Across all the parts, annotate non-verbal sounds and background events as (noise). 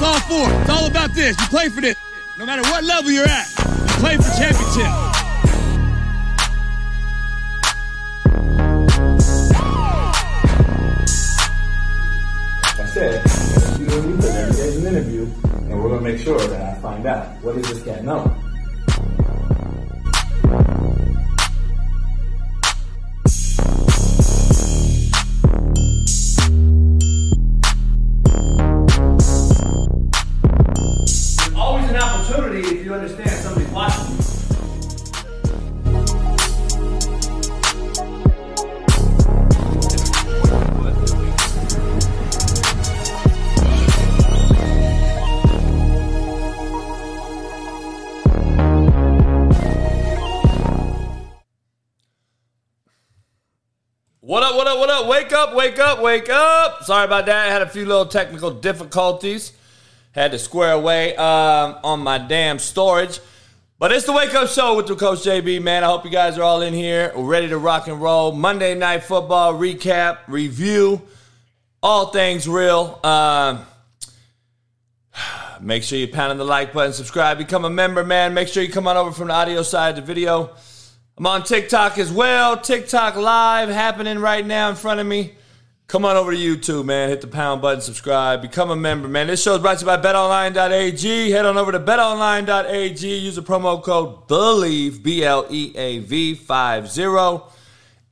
it's all for. It's all about this. You play for this. No matter what level you're at, you play for championship. I said, you know, you every day's an interview, and we're gonna make sure that I find out what does this guy know. Up? Wake up, wake up. Sorry about that. I had a few little technical difficulties. Had to square away um, on my damn storage. But it's the Wake Up Show with the Coach JB, man. I hope you guys are all in here, ready to rock and roll. Monday Night Football recap, review, all things real. Um, (sighs) make sure you pound on the like button, subscribe, become a member, man. Make sure you come on over from the audio side the video. I'm on TikTok as well. TikTok live happening right now in front of me. Come on over to YouTube, man. Hit the pound button, subscribe, become a member, man. This show is brought to you by betonline.ag. Head on over to betonline.ag. Use the promo code BELIEVE, B L E A V 50,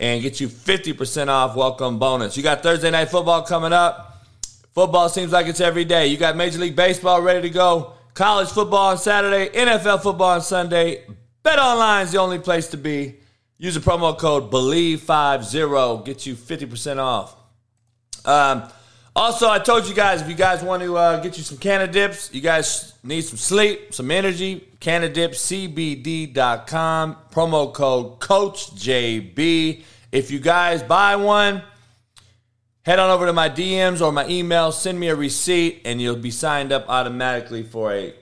and get you 50% off welcome bonus. You got Thursday night football coming up. Football seems like it's every day. You got Major League Baseball ready to go, college football on Saturday, NFL football on Sunday. Bet Online is the only place to be. Use the promo code BELIEVE50, get you 50% off. Um, also, I told you guys if you guys want to uh, get you some CannaDips, you guys need some sleep, some energy, CannaDipCBD.com, promo code CoachJB. If you guys buy one, head on over to my DMs or my email, send me a receipt, and you'll be signed up automatically for a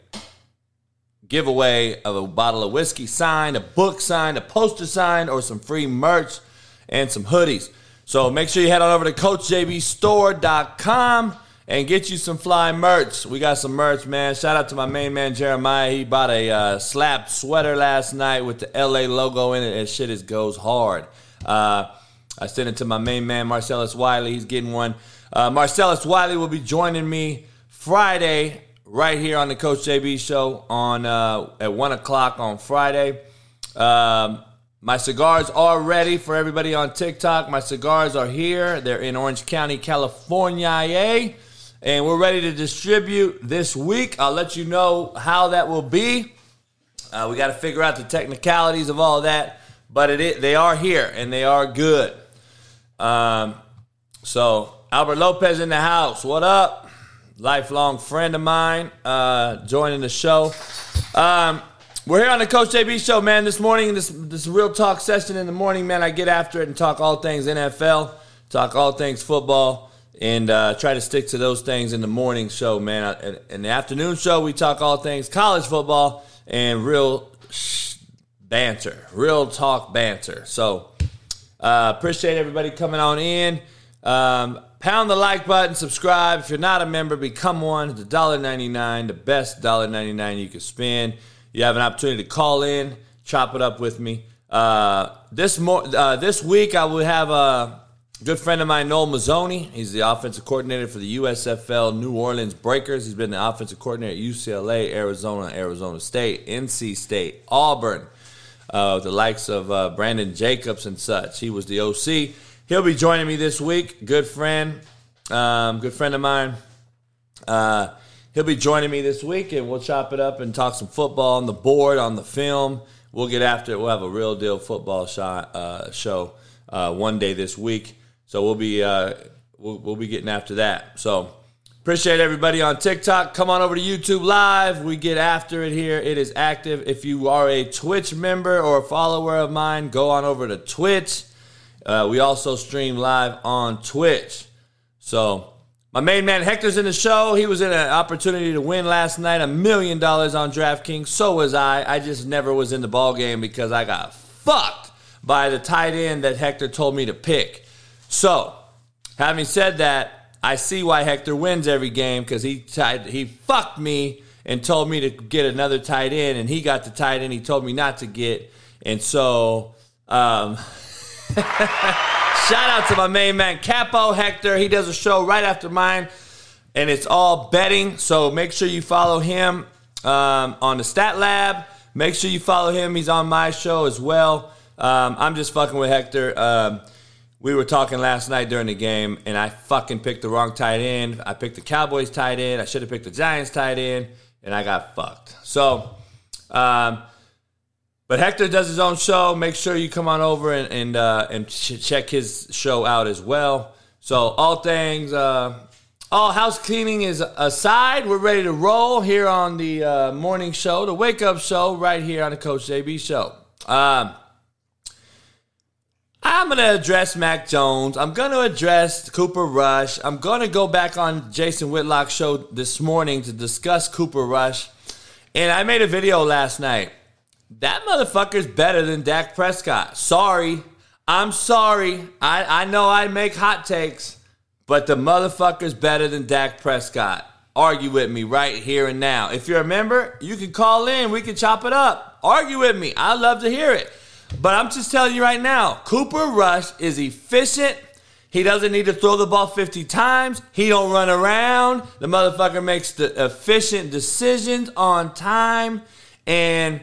giveaway of a bottle of whiskey signed, a book signed, a poster signed, or some free merch and some hoodies. So make sure you head on over to CoachJBStore.com and get you some fly merch. We got some merch, man. Shout out to my main man Jeremiah. He bought a uh, slap sweater last night with the LA logo in it. And shit is goes hard. Uh, I sent it to my main man Marcellus Wiley. He's getting one. Uh, Marcellus Wiley will be joining me Friday right here on the Coach JB show on uh, at one o'clock on Friday. Um, my cigars are ready for everybody on TikTok. My cigars are here. They're in Orange County, California, and we're ready to distribute this week. I'll let you know how that will be. Uh, we got to figure out the technicalities of all that, but it is, they are here and they are good. Um, so Albert Lopez in the house. What up? Lifelong friend of mine, uh, joining the show. Um, we're here on the Coach JB show, man. This morning, this this real talk session in the morning, man. I get after it and talk all things NFL, talk all things football, and uh, try to stick to those things in the morning show, man. In the afternoon show, we talk all things college football and real sh- banter, real talk banter. So uh, appreciate everybody coming on in. Um, Pound the like button, subscribe. If you're not a member, become one. It's $1.99, the best $1.99 you can spend. You have an opportunity to call in, chop it up with me. Uh, this mo- uh, this week, I will have a good friend of mine, Noel Mazzone. He's the offensive coordinator for the USFL New Orleans Breakers. He's been the offensive coordinator at UCLA, Arizona, Arizona State, NC State, Auburn, uh, the likes of uh, Brandon Jacobs and such. He was the OC. He'll be joining me this week. Good friend, um, good friend of mine. Uh, he'll be joining me this week, and we'll chop it up and talk some football on the board, on the film. We'll get after it. We'll have a real deal football shot, uh, show uh, one day this week. So we'll be uh, we'll, we'll be getting after that. So appreciate everybody on TikTok. Come on over to YouTube Live. We get after it here. It is active. If you are a Twitch member or a follower of mine, go on over to Twitch. Uh, we also stream live on Twitch. So my main man Hector's in the show. He was in an opportunity to win last night, a million dollars on DraftKings. So was I. I just never was in the ball game because I got fucked by the tight end that Hector told me to pick. So, having said that, I see why Hector wins every game because he tied, he fucked me and told me to get another tight end, and he got the tight end he told me not to get, and so. Um, (laughs) (laughs) Shout out to my main man, Capo Hector. He does a show right after mine, and it's all betting. So make sure you follow him um, on the Stat Lab. Make sure you follow him. He's on my show as well. Um, I'm just fucking with Hector. Um, we were talking last night during the game, and I fucking picked the wrong tight end. I picked the Cowboys tight end. I should have picked the Giants tight end, and I got fucked. So, um, but Hector does his own show. Make sure you come on over and and, uh, and ch- check his show out as well. So all things, uh, all house cleaning is aside. We're ready to roll here on the uh, morning show, the wake up show, right here on the Coach JB show. Um, I'm going to address Mac Jones. I'm going to address Cooper Rush. I'm going to go back on Jason Whitlock's show this morning to discuss Cooper Rush. And I made a video last night that motherfucker's better than Dak Prescott. Sorry. I'm sorry. I, I know I make hot takes, but the motherfucker's better than Dak Prescott. Argue with me right here and now. If you're a member, you can call in. We can chop it up. Argue with me. i love to hear it. But I'm just telling you right now, Cooper Rush is efficient. He doesn't need to throw the ball 50 times. He don't run around. The motherfucker makes the efficient decisions on time. And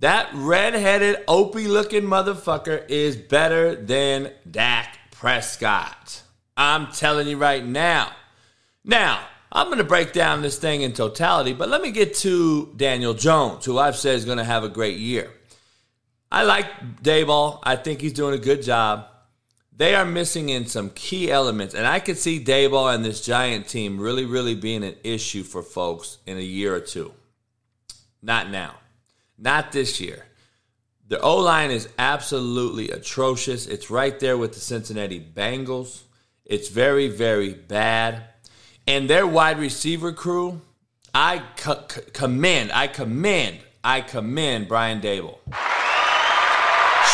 that red-headed, opie-looking motherfucker is better than Dak Prescott. I'm telling you right now. Now, I'm going to break down this thing in totality, but let me get to Daniel Jones, who I've said is going to have a great year. I like Daboll. I think he's doing a good job. They are missing in some key elements, and I could see Daboll and this giant team really, really being an issue for folks in a year or two. Not now. Not this year. The O line is absolutely atrocious. It's right there with the Cincinnati Bengals. It's very, very bad. And their wide receiver crew, I co- commend, I commend, I commend Brian Daboll.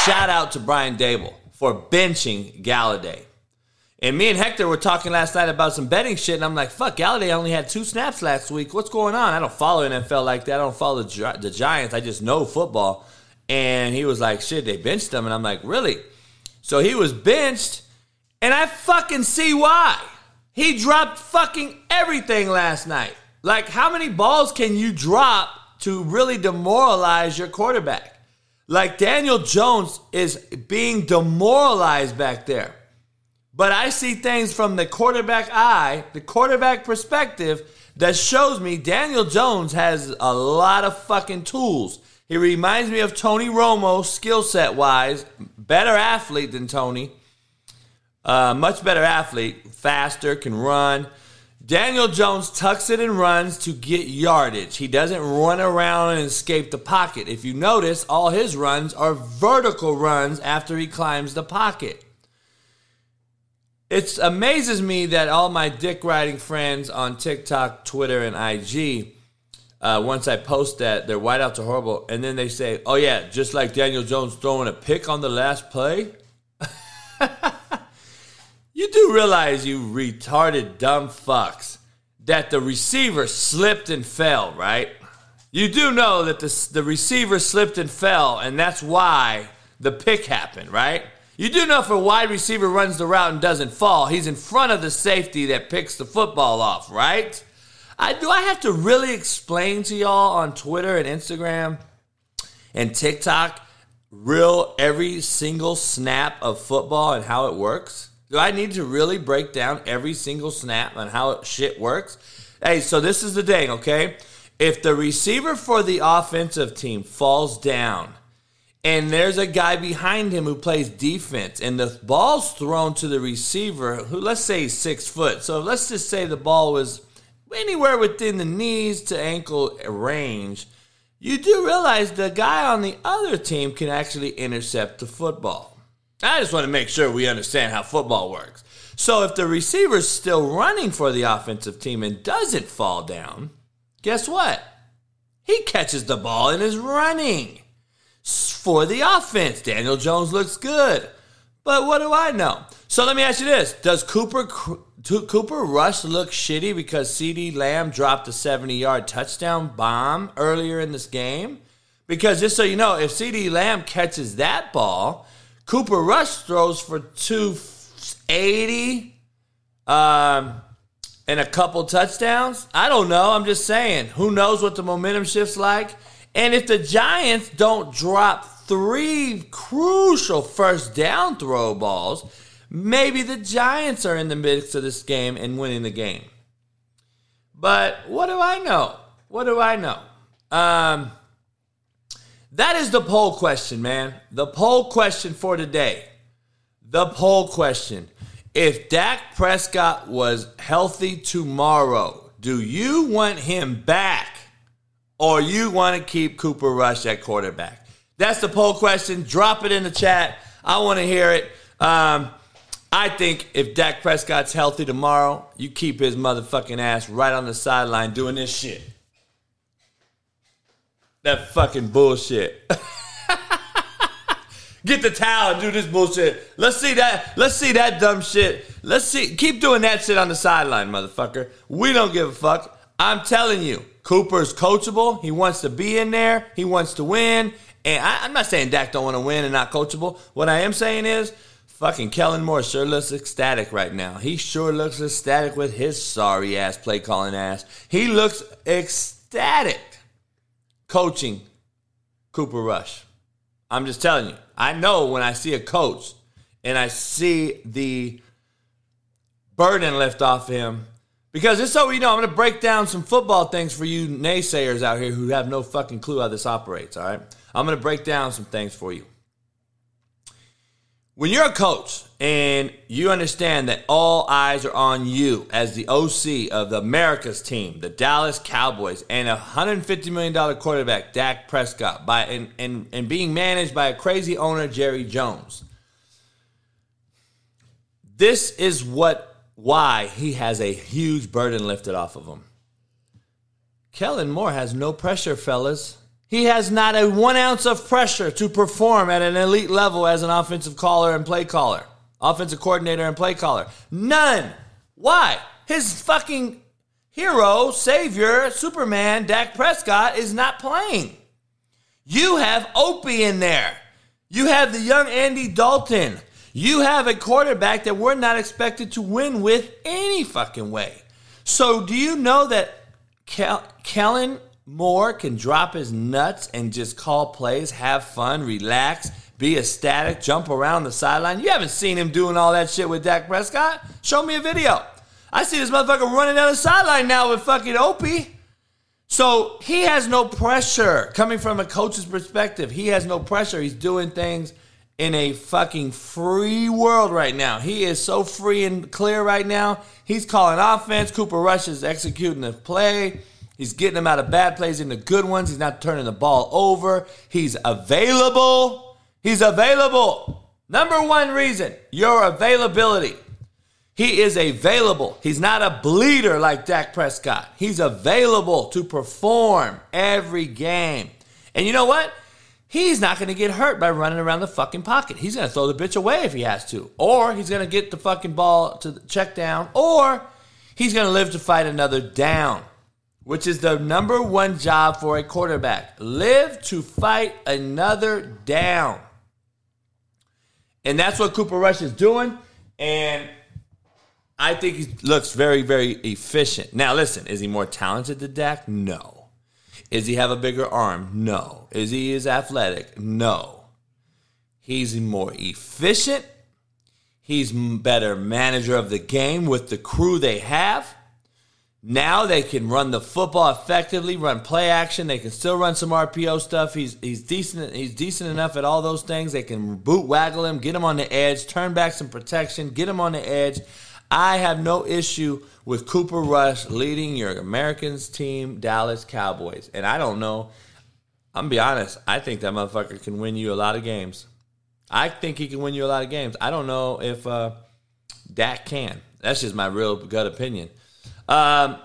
Shout out to Brian Daboll for benching Golladay. And me and Hector were talking last night about some betting shit, and I'm like, fuck, Golladay only had two snaps last week. What's going on? I don't follow NFL like that. I don't follow the, the Giants. I just know football. And he was like, shit, they benched him. And I'm like, really? So he was benched, and I fucking see why. He dropped fucking everything last night. Like, how many balls can you drop to really demoralize your quarterback? Like, Daniel Jones is being demoralized back there. But I see things from the quarterback eye, the quarterback perspective, that shows me Daniel Jones has a lot of fucking tools. He reminds me of Tony Romo, skill set wise, better athlete than Tony. Uh, much better athlete, faster, can run. Daniel Jones tucks it and runs to get yardage. He doesn't run around and escape the pocket. If you notice, all his runs are vertical runs after he climbs the pocket. It amazes me that all my dick riding friends on TikTok, Twitter, and IG, uh, once I post that, their wideouts are horrible. And then they say, oh, yeah, just like Daniel Jones throwing a pick on the last play. (laughs) you do realize, you retarded dumb fucks, that the receiver slipped and fell, right? You do know that the, the receiver slipped and fell, and that's why the pick happened, right? You do know if a wide receiver runs the route and doesn't fall, he's in front of the safety that picks the football off, right? I do I have to really explain to y'all on Twitter and Instagram and TikTok real every single snap of football and how it works? Do I need to really break down every single snap and how shit works? Hey, so this is the thing, okay? If the receiver for the offensive team falls down and there's a guy behind him who plays defense, and the ball's thrown to the receiver, who let's say is six foot. So let's just say the ball was anywhere within the knees to ankle range. You do realize the guy on the other team can actually intercept the football. I just want to make sure we understand how football works. So if the receiver's still running for the offensive team and doesn't fall down, guess what? He catches the ball and is running for the offense. Daniel Jones looks good. But what do I know? So let me ask you this: Does Cooper Cooper Rush look shitty because CeeDee Lamb dropped a 70-yard touchdown bomb earlier in this game? Because just so you know, if CeeDee Lamb catches that ball, Cooper Rush throws for 280 um, and a couple touchdowns. I don't know. I'm just saying. Who knows what the momentum shifts like? And if the Giants don't drop three crucial first down throw balls, maybe the Giants are in the midst of this game and winning the game. But what do I know? What do I know? Um, that is the poll question, man. The poll question for today. The poll question. If Dak Prescott was healthy tomorrow, do you want him back or you want to keep Cooper Rush at quarterback? That's the poll question. Drop it in the chat. I want to hear it. Um, I think if Dak Prescott's healthy tomorrow, you keep his motherfucking ass right on the sideline doing this shit. That fucking bullshit. (laughs) Get the towel and do this bullshit. Let's see that. Let's see that dumb shit. Let's see. Keep doing that shit on the sideline, motherfucker. We don't give a fuck. I'm telling you, Cooper's coachable. He wants to be in there. He wants to win. And I, am not saying Dak don't want to win and not coachable. What I am saying is, fucking Kellen Moore sure looks ecstatic right now. He sure looks ecstatic with his sorry ass play calling ass. He looks ecstatic coaching Cooper Rush. I'm just telling you. I know when I see a coach and I see the burden left off him. Because just so you know, I'm going to break down some football things for you naysayers out here who have no fucking clue how this operates, all right? I'm going to break down some things for you. When you're a coach and you understand that all eyes are on you as the OC of the America's team, the Dallas Cowboys, and a $150 million quarterback, Dak Prescott, by and, and, and being managed by a crazy owner, Jerry Jones. This is what why he has a huge burden lifted off of him. Kellen Moore has no pressure, fellas. He has not a one ounce of pressure to perform at an elite level as an offensive caller and play caller, offensive coordinator and play caller. None. Why? His fucking hero, savior, Superman, Dak Prescott is not playing. You have Opie in there. You have the young Andy Dalton. You have a quarterback that we're not expected to win with any fucking way. So, do you know that Kellen Moore can drop his nuts and just call plays, have fun, relax, be ecstatic, jump around the sideline. You haven't seen him doing all that shit with Dak Prescott? Show me a video. I see this motherfucker running down the sideline now with fucking Opie. So he has no pressure coming from a coach's perspective. He has no pressure. He's doing things in a fucking free world right now. He is so free and clear right now. He's calling offense. Cooper Rush is executing the play. He's getting them out of bad plays into good ones. He's not turning the ball over. He's available. He's available. Number one reason your availability. He is available. He's not a bleeder like Dak Prescott. He's available to perform every game. And you know what? He's not going to get hurt by running around the fucking pocket. He's going to throw the bitch away if he has to. Or he's going to get the fucking ball to the check down. Or he's going to live to fight another down which is the number one job for a quarterback. Live to fight another down. And that's what Cooper Rush is doing. And I think he looks very, very efficient. Now, listen, is he more talented than Dak? No. Is he have a bigger arm? No. Is he as athletic? No. He's more efficient. He's better manager of the game with the crew they have. Now they can run the football effectively, run play action. They can still run some RPO stuff. He's he's decent. He's decent enough at all those things. They can boot waggle him, get him on the edge, turn back some protection, get him on the edge. I have no issue with Cooper Rush leading your Americans team, Dallas Cowboys. And I don't know. I'm gonna be honest. I think that motherfucker can win you a lot of games. I think he can win you a lot of games. I don't know if uh, Dak can. That's just my real gut opinion. Um,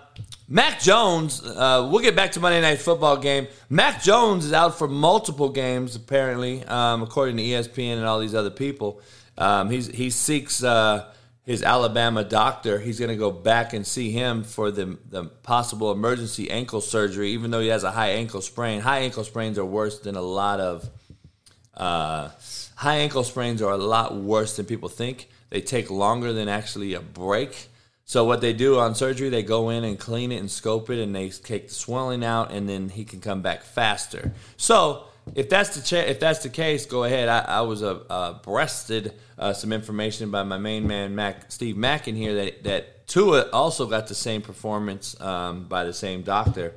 Mac Jones, uh, we'll get back to Monday Night Football game. Mac Jones is out for multiple games, apparently, um, according to ESPN and all these other people. Um, he seeks uh, his Alabama doctor. He's going to go back and see him for the the possible emergency ankle surgery, even though he has a high ankle sprain. High ankle sprains are worse than a lot of uh, high ankle sprains are a lot worse than people think. They take longer than actually a break. So what they do on surgery, they go in and clean it and scope it, and they take the swelling out, and then he can come back faster. So if that's the cha- if that's the case, go ahead. I, I was uh, uh, breasted uh, some information by my main man Mac Steve Mack in here that that Tua also got the same performance um, by the same doctor,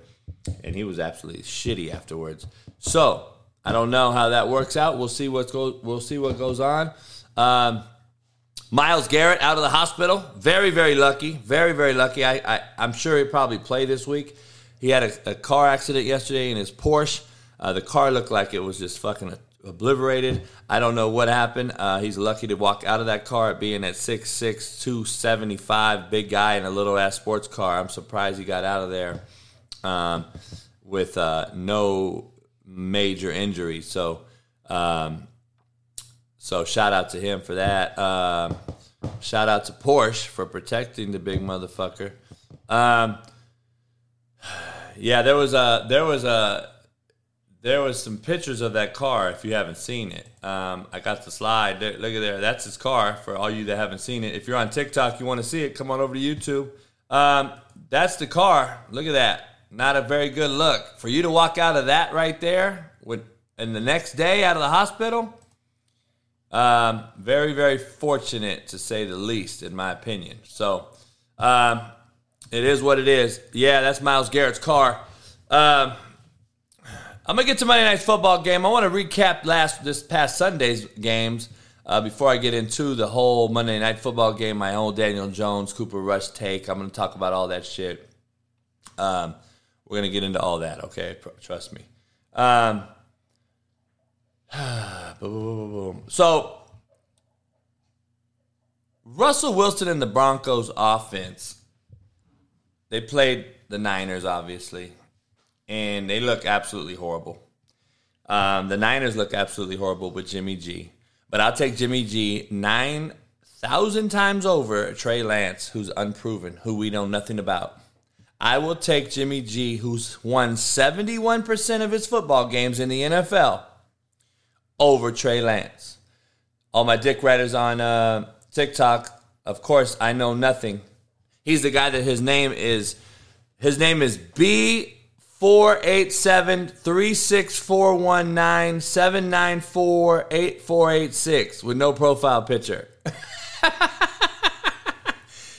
and he was absolutely shitty afterwards. So I don't know how that works out. We'll see what goes. We'll see what goes on. Um, Myles Garrett out of the hospital. Very, very lucky. Very, very lucky. I, I, am sure he'll probably play this week. He had a, a car accident yesterday in his Porsche. Uh, the car looked like it was just fucking obliterated. I don't know what happened. Uh, he's lucky to walk out of that car being at 6'6", 275, big guy in a little ass sports car. I'm surprised he got out of there um, with uh, no major injuries. So um, so shout out to him for that. Um, shout out to Porsche for protecting the big motherfucker. Um, (sighs) yeah, there was a there was a there was some pictures of that car. If you haven't seen it, um, I got the slide. There, look at there. That's his car. For all you that haven't seen it, if you're on TikTok, you want to see it, come on over to YouTube. Um, that's the car. Look at that. Not a very good look for you to walk out of that right there with, and the next day out of the hospital. Um, very, very fortunate to say the least, in my opinion. So, um, it is what it is. Yeah, that's Myles Garrett's car. I'm gonna get to Monday night's football game. I want to recap last this past Sunday's games uh, before I get into the whole Monday night football game. My own Daniel Jones, Cooper Rush take. I'm gonna talk about all that shit. Um, we're gonna get into all that. Okay, trust me. Um, (sighs) so, Russell Wilson and the Broncos offense, they played the Niners, obviously, and they look absolutely horrible. Um, the Niners look absolutely horrible with Jimmy G. But I'll take Jimmy G 9,000 times over Trey Lance, who's unproven, who we know nothing about. I will take Jimmy G, who's won 71% of his football games in the NFL, over Trey Lance. All my dick riders on uh, TikTok, of course, I know nothing. He's the guy that his name is. His name is B. 487 36419 794 8486 with no profile picture. (laughs)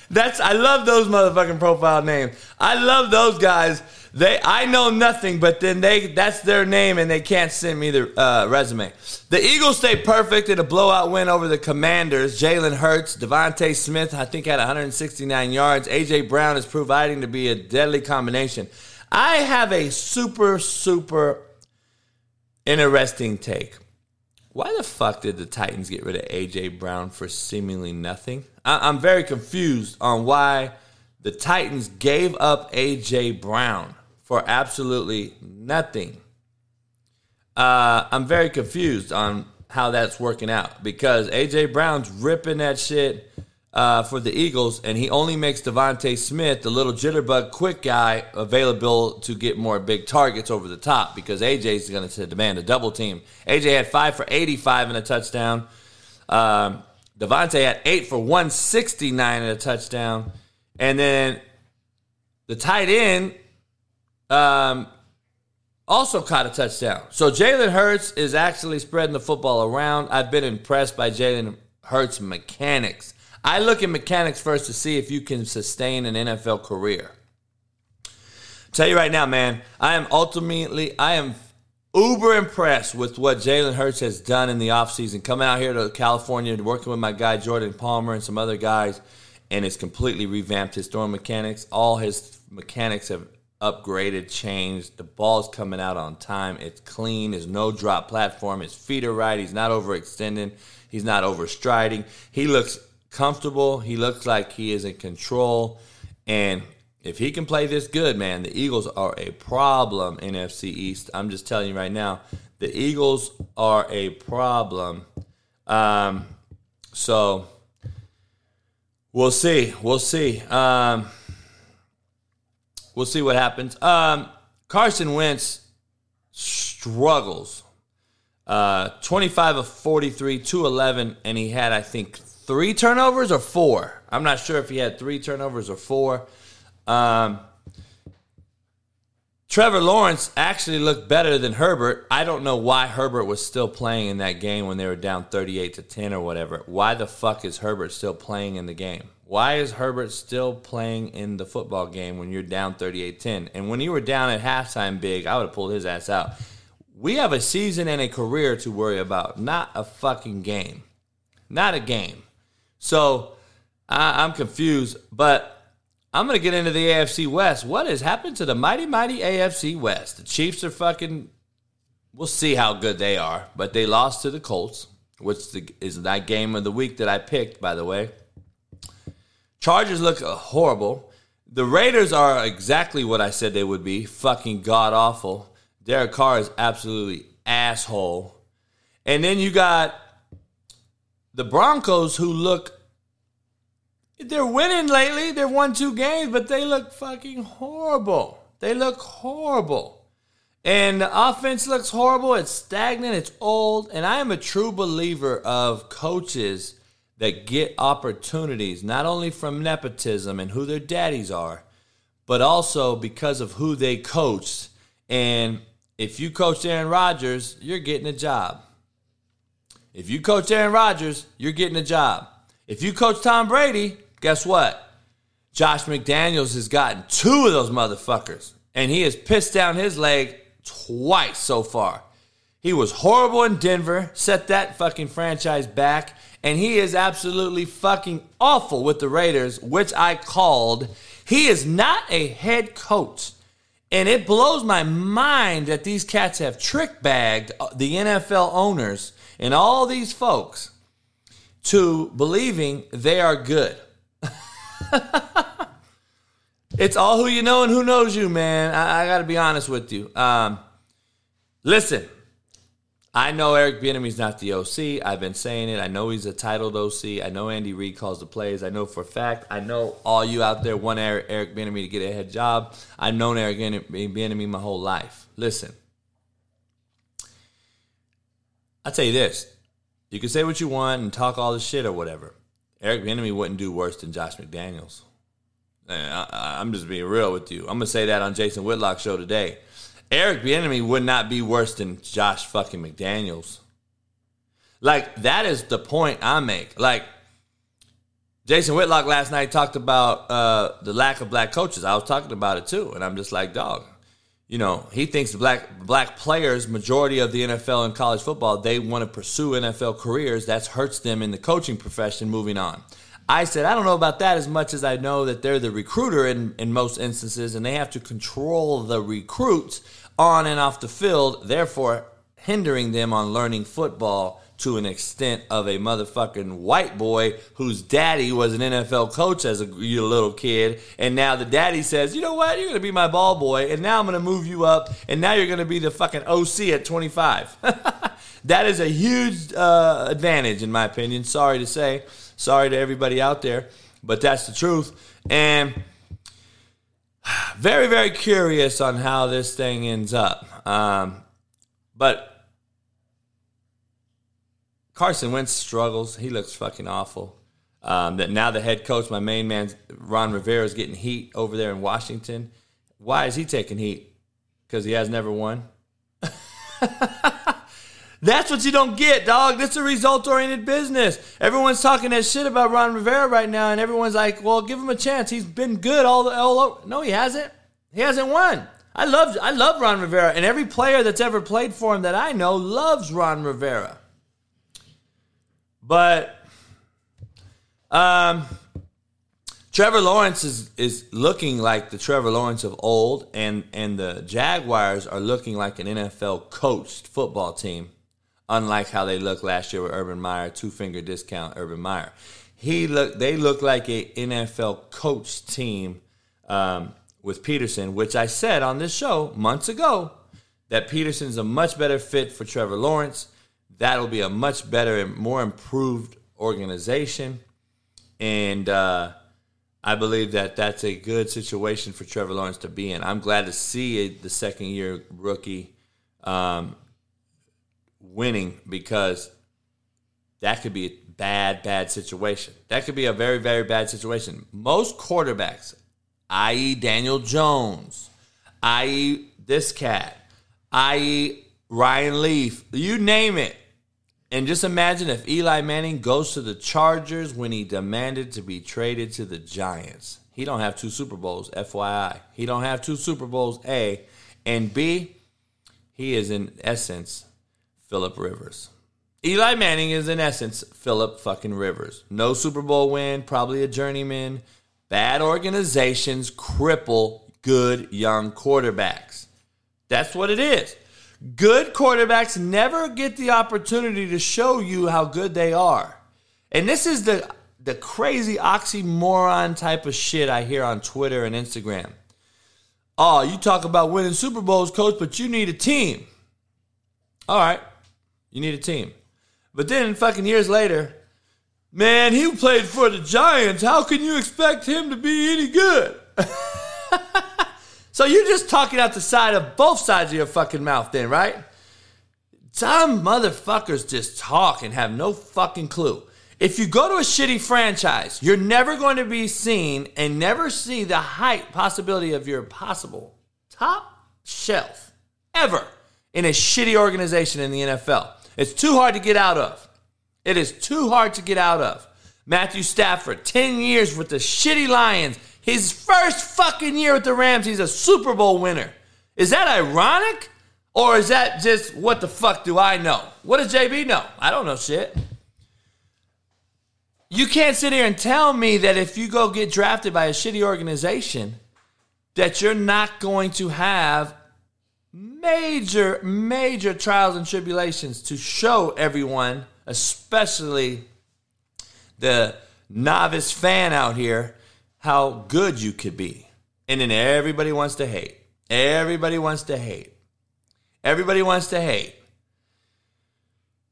That's I love those motherfucking profile names. I love those guys they, I know nothing, but then they, that's their name, and they can't send me the uh, resume. The Eagles stay perfect in a blowout win over the Commanders. Jalen Hurts, DeVonta Smith, I think had 169 yards. AJ Brown is providing to be a deadly combination. I have a super, super interesting take. Why the fuck did the Titans get rid of AJ Brown for seemingly nothing? I- I'm very confused on why the Titans gave up AJ Brown for absolutely nothing. Uh, I'm very confused on how that's working out because AJ Brown's ripping that shit uh, for the Eagles, and he only makes DeVonta Smith, the little jitterbug quick guy, available to get more big targets over the top because AJ is going to demand a double team. AJ had five for 85 and a touchdown. Um, DeVonta had eight for 169 and a touchdown. And then the tight end um, also caught a touchdown. So Jalen Hurts is actually spreading the football around. I've been impressed by Jalen Hurts' mechanics. I look at mechanics first to see if you can sustain an NFL career. Tell you right now, man, I am ultimately, I am uber impressed with what Jalen Hurts has done in the offseason. Coming out here to California, and working with my guy Jordan Palmer and some other guys, and it's completely revamped his throwing mechanics. All his mechanics have upgraded, changed. The ball's coming out on time. It's clean. There's no drop platform. His feet are right. He's not overextending. He's not overstriding. He looks comfortable. He looks like he is in control. And if he can play this good, man, the Eagles are a problem in NFC East. I'm just telling you right now, the Eagles are a problem. Um, So we'll see. We'll see. Um, we'll see what happens. Um, Carson Wentz struggles. Uh, 25 of 43, 211, and he had, I think, three turnovers or four. I'm not sure if he had three turnovers or four. Um, Trevor Lawrence actually looked better than Herbert. I don't know why Herbert was still playing in that game when they were down 38 to 10 or whatever. Why the fuck is Herbert still playing in the game? Why is Herbert still playing in the football game when you're down 38-10? And when you were down at halftime big, I would have pulled his ass out. We have a season and a career to worry about, not a fucking game. Not a game. So I, I'm confused, but I'm going to get into the AFC West. What has happened to the mighty, mighty AFC West? The Chiefs are fucking. We'll see how good they are, but they lost to the Colts, which is that game of the week that I picked, by the way. Chargers look horrible. The Raiders are exactly what I said they would be fucking god awful. Derek Carr is absolutely asshole. And then you got the Broncos who look they're winning lately. They've won two games, but they look fucking horrible. They look horrible. And the offense looks horrible. It's stagnant. It's old. And I am a true believer of coaches that get opportunities, not only from nepotism and who their daddies are, but also because of who they coached. And if you coach Aaron Rodgers, you're getting a job. If you coach Aaron Rodgers, you're getting a job. If you coach Tom Brady, guess what? Josh McDaniels has gotten two of those motherfuckers, and he has pissed down his leg twice so far. He was horrible in Denver, set that fucking franchise back, and he is absolutely fucking awful with the Raiders, which I called. He is not a head coach. And it blows my mind that these cats have trick bagged uh, the NFL owners and all these folks to believing they are good. (laughs) it's all who you know and who knows you, man. I, I got to be honest with you. Um, listen, I know Eric Bieniemy's not the OC. I've been saying it. I know he's a titled OC. I know Andy Reid calls the plays. I know for a fact. I know all you out there want Eric, Eric Bieniemy to get a head job. I've known Eric Bieniemy my whole life. Listen, I tell you this: you can say what you want and talk all the shit or whatever. Eric Bieniemy wouldn't do worse than Josh McDaniels. I, am just being real with you. I'm gonna say that on Jason Whitlock's show today. Eric Bieniemy would not be worse than Josh fucking McDaniels. Like that is the point I make. Like Jason Whitlock last night talked about uh, the lack of black coaches. I was talking about it too, and I'm just like, dog you know, he thinks black black players, majority of the NFL and college football, they want to pursue NFL careers. That hurts them in the coaching profession moving on. I said, I don't know about that as much as I know that they're the recruiter in, in most instances, and they have to control the recruits on and off the field, therefore hindering them on learning football to an extent of a motherfucking white boy whose daddy was an NFL coach as a little kid. And now the daddy says, you know what? You're going to be my ball boy. And now I'm going to move you up. And now you're going to be the fucking OC at 25. (laughs) that is a huge uh, advantage, in my opinion. Sorry to say. Sorry to everybody out there. But that's the truth. And (sighs) very, very curious on how this thing ends up. Um, but Carson Wentz struggles. He looks fucking awful. Um, that now the head coach, my main man, Ron Rivera, is getting heat over there in Washington. Why is he taking heat? Because he has never won. (laughs) That's what you don't get, dog. This is a result oriented business. Everyone's talking that shit about Ron Rivera right now, and everyone's like, well, give him a chance. He's been good all the all over. No, he hasn't. He hasn't won. I love I love Ron Rivera, and every player that's ever played for him that I know loves Ron Rivera. But um, Trevor Lawrence is, is looking like the Trevor Lawrence of old, and, and the Jaguars are looking like an NFL coached football team, unlike how they looked last year with Urban Meyer, two finger discount Urban Meyer. He look, they look like a NFL coached team um, with Pederson, which I said on this show months ago that Pederson's a much better fit for Trevor Lawrence that'll be a much better and more improved organization, and uh, I believe that that's a good situation for Trevor Lawrence to be in. I'm glad to see the second year rookie um, winning because that could be a bad, bad situation. That could be a very, very bad situation. Most quarterbacks, i.e., Daniel Jones, i.e., this cat, i.e., Ryan Leaf, you name it. And just imagine if Eli Manning goes to the Chargers when he demanded to be traded to the Giants. He don't have two Super Bowls, FYI. He don't have two Super Bowls, A. And B, he is in essence Philip Rivers. Eli Manning is in essence Philip fucking Rivers. No Super Bowl win, probably a journeyman. Bad organizations cripple good young quarterbacks. That's what it is. Good quarterbacks never get the opportunity to show you how good they are. And this is the the crazy oxymoron type of shit I hear on Twitter and Instagram. Oh, you talk about winning Super Bowls, coach, but you need a team. All right, you need a team. But then, fucking years later, man, he played for the Giants. How can you expect him to be any good? (laughs) so you're just talking out the side of both sides of your fucking mouth, then, right? Some motherfuckers just talk and have no fucking clue. If you go to a shitty franchise, you're never going to be seen and never see the height possibility of your possible top shelf ever in a shitty organization in the NFL. It's too hard to get out of. It is too hard to get out of. Matthew Stafford, 10 years with the shitty Lions. His first fucking year with the Rams, he's a Super Bowl winner. Is that ironic? Or is that just what the fuck do I know? What does JB know? I don't know shit. You can't sit here and tell me that if you go get drafted by a shitty organization, that you're not going to have major, major trials and tribulations to show everyone, especially the novice fan out here, how good you could be. And then everybody wants to hate. Everybody wants to hate. Everybody wants to hate.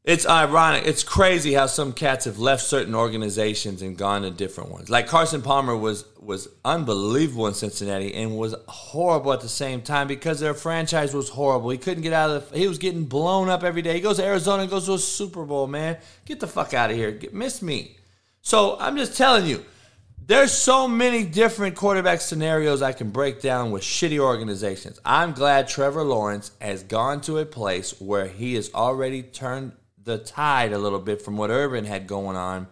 It's ironic. It's crazy how some cats have left certain organizations and gone to different ones. Like Carson Palmer was was unbelievable in Cincinnati and was horrible at the same time because their franchise was horrible. He couldn't get out of the. He was getting blown up every day. He goes to Arizona and goes to a Super Bowl. Man, get the fuck out of here. Get, miss me. So I'm just telling you, there's so many different quarterback scenarios I can break down with shitty organizations. I'm glad Trevor Lawrence has gone to a place where he has already turned the tide a little bit from what Urban had going on.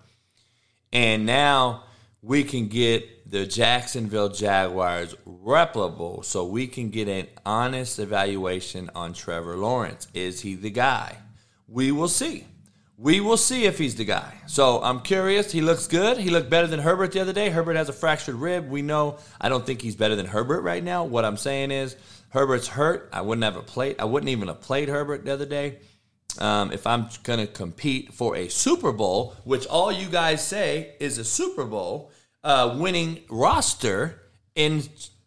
And now we can get the Jacksonville Jaguars replicable so we can get an honest evaluation on Trevor Lawrence. Is he the guy? We will see. We will see if he's the guy. So I'm curious. He looks good. He looked better than Herbert the other day. Herbert has a fractured rib. We know. I don't think he's better than Herbert right now. What I'm saying is Herbert's hurt. I wouldn't have a played. I wouldn't even have played Herbert the other day. Um, if I'm going to compete for a Super Bowl, which all you guys say is a Super Bowl uh, winning roster in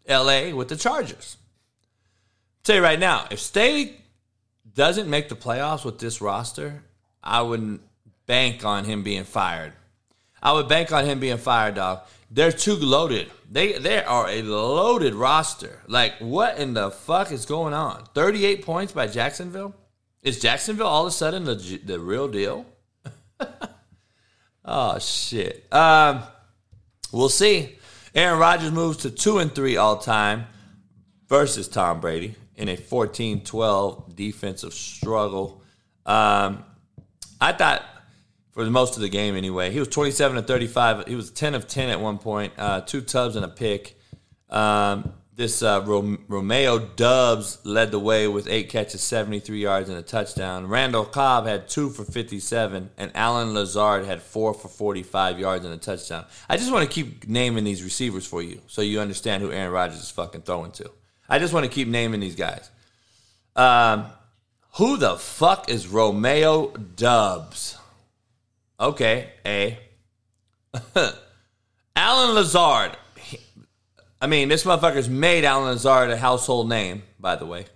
LA with the Chargers. I'll tell you right now, if Staley doesn't make the playoffs with this roster, I wouldn't bank on him being fired. I would bank on him being fired, dog. They're too loaded. They they are a loaded roster. Like what in the fuck is going on? 38 points by Jacksonville? Is Jacksonville all of a sudden the the real deal? (laughs) oh shit. Um, we'll see. Aaron Rodgers moves to two and three all time versus Tom Brady in a 14-12 defensive struggle. Um, I thought for the most of the game anyway, he was 27 to 35. He was 10 of 10 at one point, uh, two tubs and a pick. Um, this uh, Romeo Doubs led the way with eight catches, 73 yards, and a touchdown. Randall Cobb had two for 57, and Allen Lazard had four for 45 yards and a touchdown. I just want to keep naming these receivers for you so you understand who Aaron Rodgers is fucking throwing to. I just want to keep naming these guys. Um, who the fuck is Romeo Doubs? Okay, A. (laughs) Allen Lazard. I mean, this motherfucker's made Allen Lazard a household name, by the way.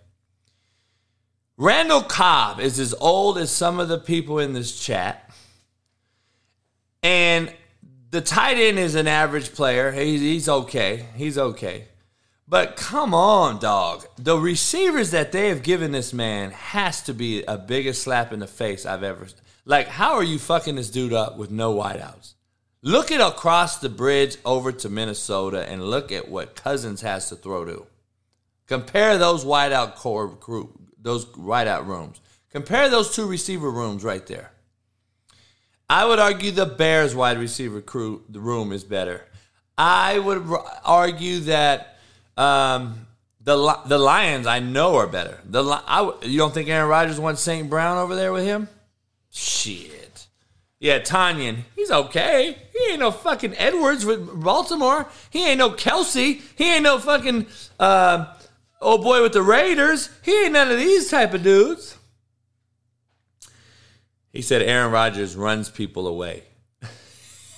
Randall Cobb is as old as some of the people in this chat. And the tight end is an average player. He's, he's okay. He's okay. But come on, dog. The receivers that they have given this man has to be a biggest slap in the face I've ever. Like, how are you fucking this dude up with no wideouts? Look at across the bridge over to Minnesota and look at what Cousins has to throw to. Compare those wideout core group, those wideout rooms. Compare those two receiver rooms right there. I would argue the Bears wide receiver crew the room is better. I would argue that um, the the Lions I know are better. The I, you don't think Aaron Rodgers wants St. Brown over there with him? Shit. Yeah, Tonyan, he's okay. He ain't no fucking Edwards with Baltimore. He ain't no Kelce. He ain't no fucking uh, old boy with the Raiders. He ain't none of these type of dudes. He said Aaron Rodgers runs people away.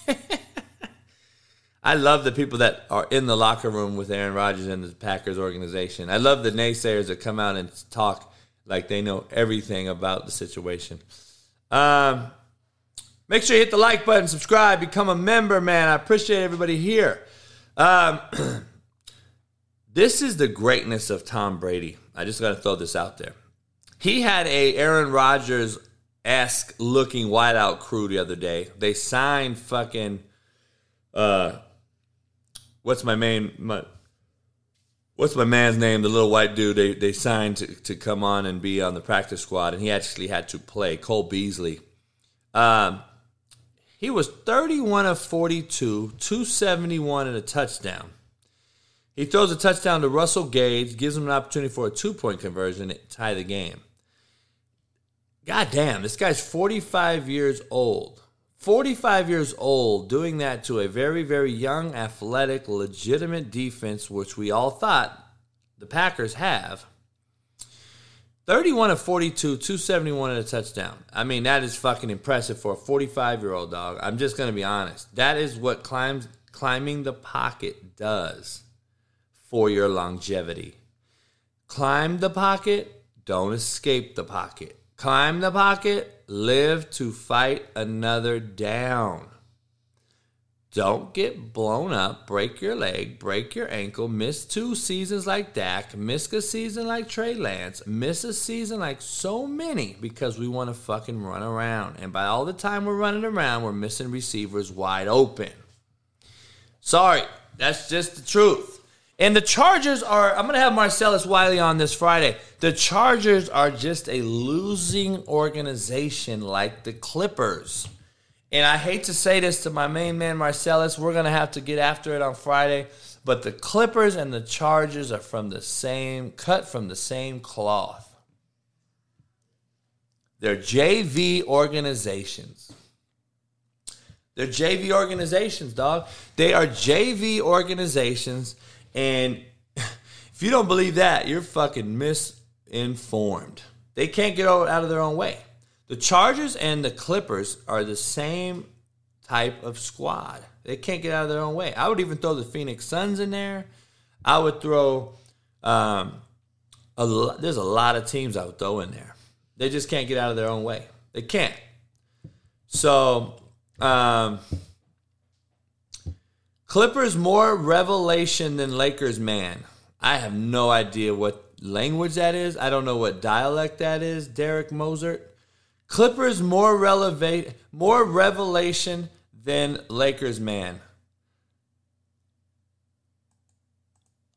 (laughs) I love the people that are in the locker room with Aaron Rodgers and the Packers organization. I love the naysayers that come out and talk like they know everything about the situation. Um, make sure you hit the like button, subscribe, become a member, man. I appreciate everybody here. Um, (clears throat) this is the greatness of Tom Brady. I just got to throw this out there. He had a Aaron Rodgers esque looking wideout crew the other day. They signed fucking uh what's my main my what's my man's name? The little white dude they they signed to, to come on and be on the practice squad, and he actually had to play Cole Beasley. Um, he was 31 of 42, 271 and a touchdown. He throws a touchdown to Russell Gage, gives him an opportunity for a two point conversion to tie the game. God damn, this guy's 45 years old. 45 years old doing that to a very, very young, athletic, legitimate defense, which we all thought the Packers have. 31 of 42, 271 and a touchdown. I mean, that is fucking impressive for a 45 year old dog. I'm just going to be honest. That is what climbs, climbing the pocket does for your longevity. Climb the pocket, don't escape the pocket. Climb the pocket, live to fight another down. Don't get blown up, break your leg, break your ankle, miss two seasons like Dak, miss a season like Trey Lance, miss a season like so many because we want to fucking run around. And by all the time we're running around, we're missing receivers wide open. Sorry, that's just the truth. And the Chargers are, I'm going to have Marcellus Wiley on this Friday. The Chargers are just a losing organization like the Clippers. And I hate to say this to my main man, Marcellus. We're going to have to get after it on Friday. But the Clippers and the Chargers are from the same, cut from the same cloth. They're JV organizations. They're JV organizations, dog. They are JV organizations and (laughs) if you don't believe that, you're fucking misinformed. They can't get out of their own way. The Chargers and the Clippers are the same type of squad. They can't get out of their own way. I would even throw the Phoenix Suns in there. I would throw. Um, a, there's a lot of teams I would throw in there. They just can't get out of their own way. They can't. So, um, Clippers more revelation than Lakers man. I have no idea what language that is. I don't know what dialect that is, Derek Mozart. Clippers more relevate more revelation than Lakers man.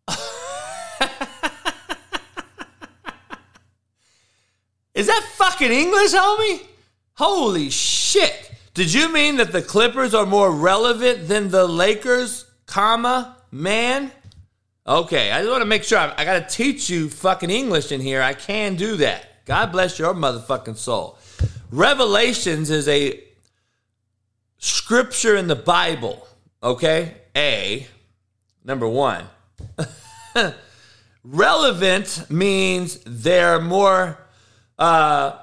(laughs) is that fucking English, homie? Holy shit. Did you mean that the Clippers are more relevant than the Lakers, comma, man? Okay, I just want to make sure. I, I got to teach you fucking English in here. I can do that. God bless your motherfucking soul. Revelations is a scripture in the Bible, okay? A, number one. (laughs) Relevant means they're more uh,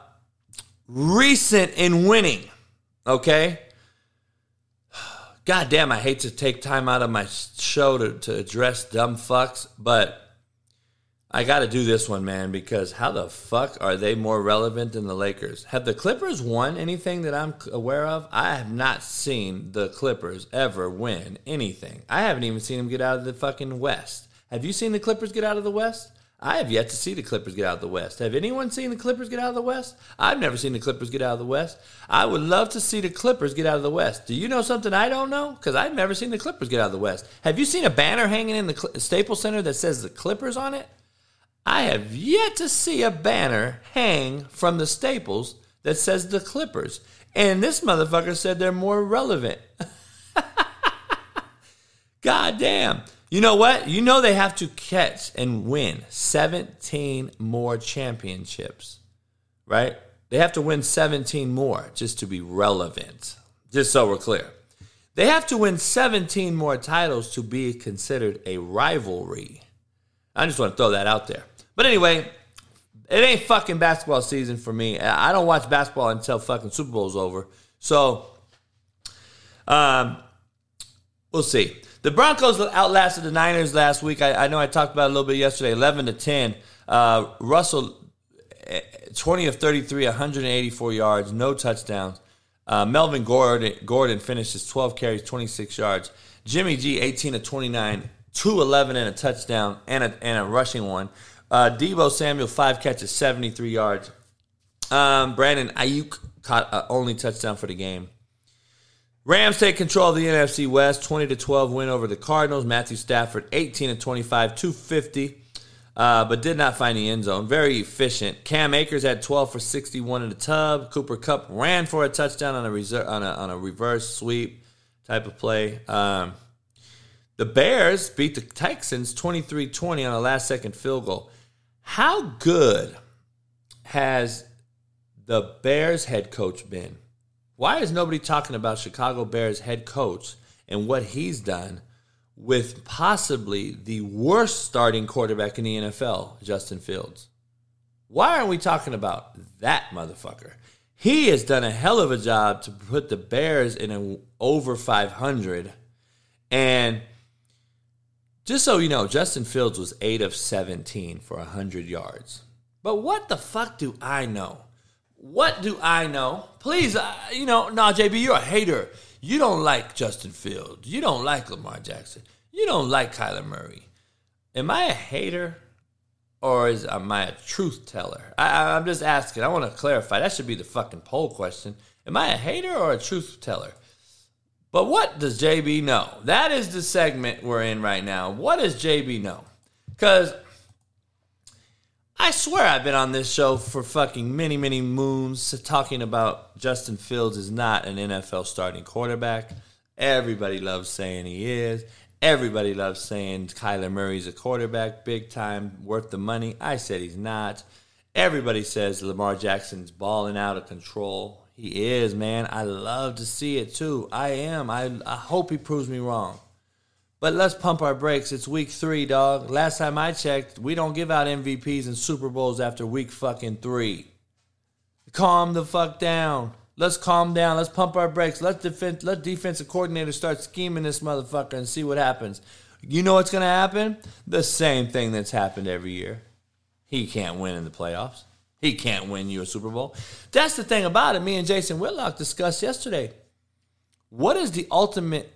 recent in winning. Okay? (sighs) God damn, I hate to take time out of my show to, to address dumb fucks, but I got to do this one, man, because how the fuck are they more relevant than the Lakers? Have the Clippers won anything that I'm aware of? I have not seen the Clippers ever win anything. I haven't even seen them get out of the fucking West. Have you seen the Clippers get out of the West? I have yet to see the Clippers get out of the West. Have anyone seen the Clippers get out of the West? I've never seen the Clippers get out of the West. I would love to see the Clippers get out of the West. Do you know something I don't know? Because I've never seen the Clippers get out of the West. Have you seen a banner hanging in the Staples Center that says the Clippers on it? I have yet to see a banner hang from the Staples that says the Clippers. And this motherfucker said they're more relevant. (laughs) God damn. You know what? You know they have to catch and win 17 more championships, right? They have to win 17 more just to be relevant, just so we're clear. They have to win 17 more titles to be considered a rivalry. I just want to throw that out there. But anyway, it ain't fucking basketball season for me. I don't watch basketball until fucking Super Bowl's over. So, um, we'll see. The Broncos outlasted the Niners last week. I, I know I talked about a little bit yesterday, 11 to 10. Uh, Russell, eh, 20 of 33, 184 yards, no touchdowns. Uh, Melvin Gordon, Gordon finishes 12 carries, 26 yards. Jimmy G, 18 of 29, 211 and a touchdown and a, and a rushing one. Uh, Deebo Samuel, five catches, 73 yards. Um, Brandon Aiyuk caught uh, only touchdown for the game. Rams take control of the NFC West, 20 to 12 win over the Cardinals. Matthew Stafford, 18 to 25, 250, uh, but did not find the end zone. Very efficient. Cam Akers had 12 for 61 in the tub. Cooper Kupp ran for a touchdown on a, on a, on a reverse sweep type of play. Um, the Bears beat the Texans 23 20 on a last second field goal. How good has the Bears head coach been? Why is nobody talking about Chicago Bears head coach and what he's done with possibly the worst starting quarterback in the NFL, Justin Fields? Why aren't we talking about that motherfucker? He has done a hell of a job to put the Bears in over 500. And just so you know, Justin Fields was 8 of 17 for 100 yards. But what the fuck do I know? What do I know? Please, uh, you know, nah, JB, you're a hater. You don't like Justin Fields. You don't like Lamar Jackson. You don't like Kyler Murray. Am I a hater or is am I a truth teller? I, I'm just asking. I want to clarify. That should be the fucking poll question. Am I a hater or a truth teller? But what does JB know? That is the segment we're in right now. What does JB know? Because I swear I've been on this show for fucking many, many moons talking about Justin Fields is not an NFL starting quarterback. Everybody loves saying he is. Everybody loves saying Kyler Murray's a quarterback, big time, worth the money. I said he's not. Everybody says Lamar Jackson's balling out of control. He is, man. I love to see it too. I am. I, I hope he proves me wrong. But let's pump our brakes. It's week three, dog. Last time I checked, we don't give out MVPs and Super Bowls after week fucking three. Calm the fuck down. Let's calm down. Let's pump our brakes. Let defense let defensive coordinator start scheming this motherfucker and see what happens. You know what's gonna happen? The same thing that's happened every year. He can't win in the playoffs. He can't win you a Super Bowl. That's the thing about it. Me and Jason Whitlock discussed yesterday. What is the ultimate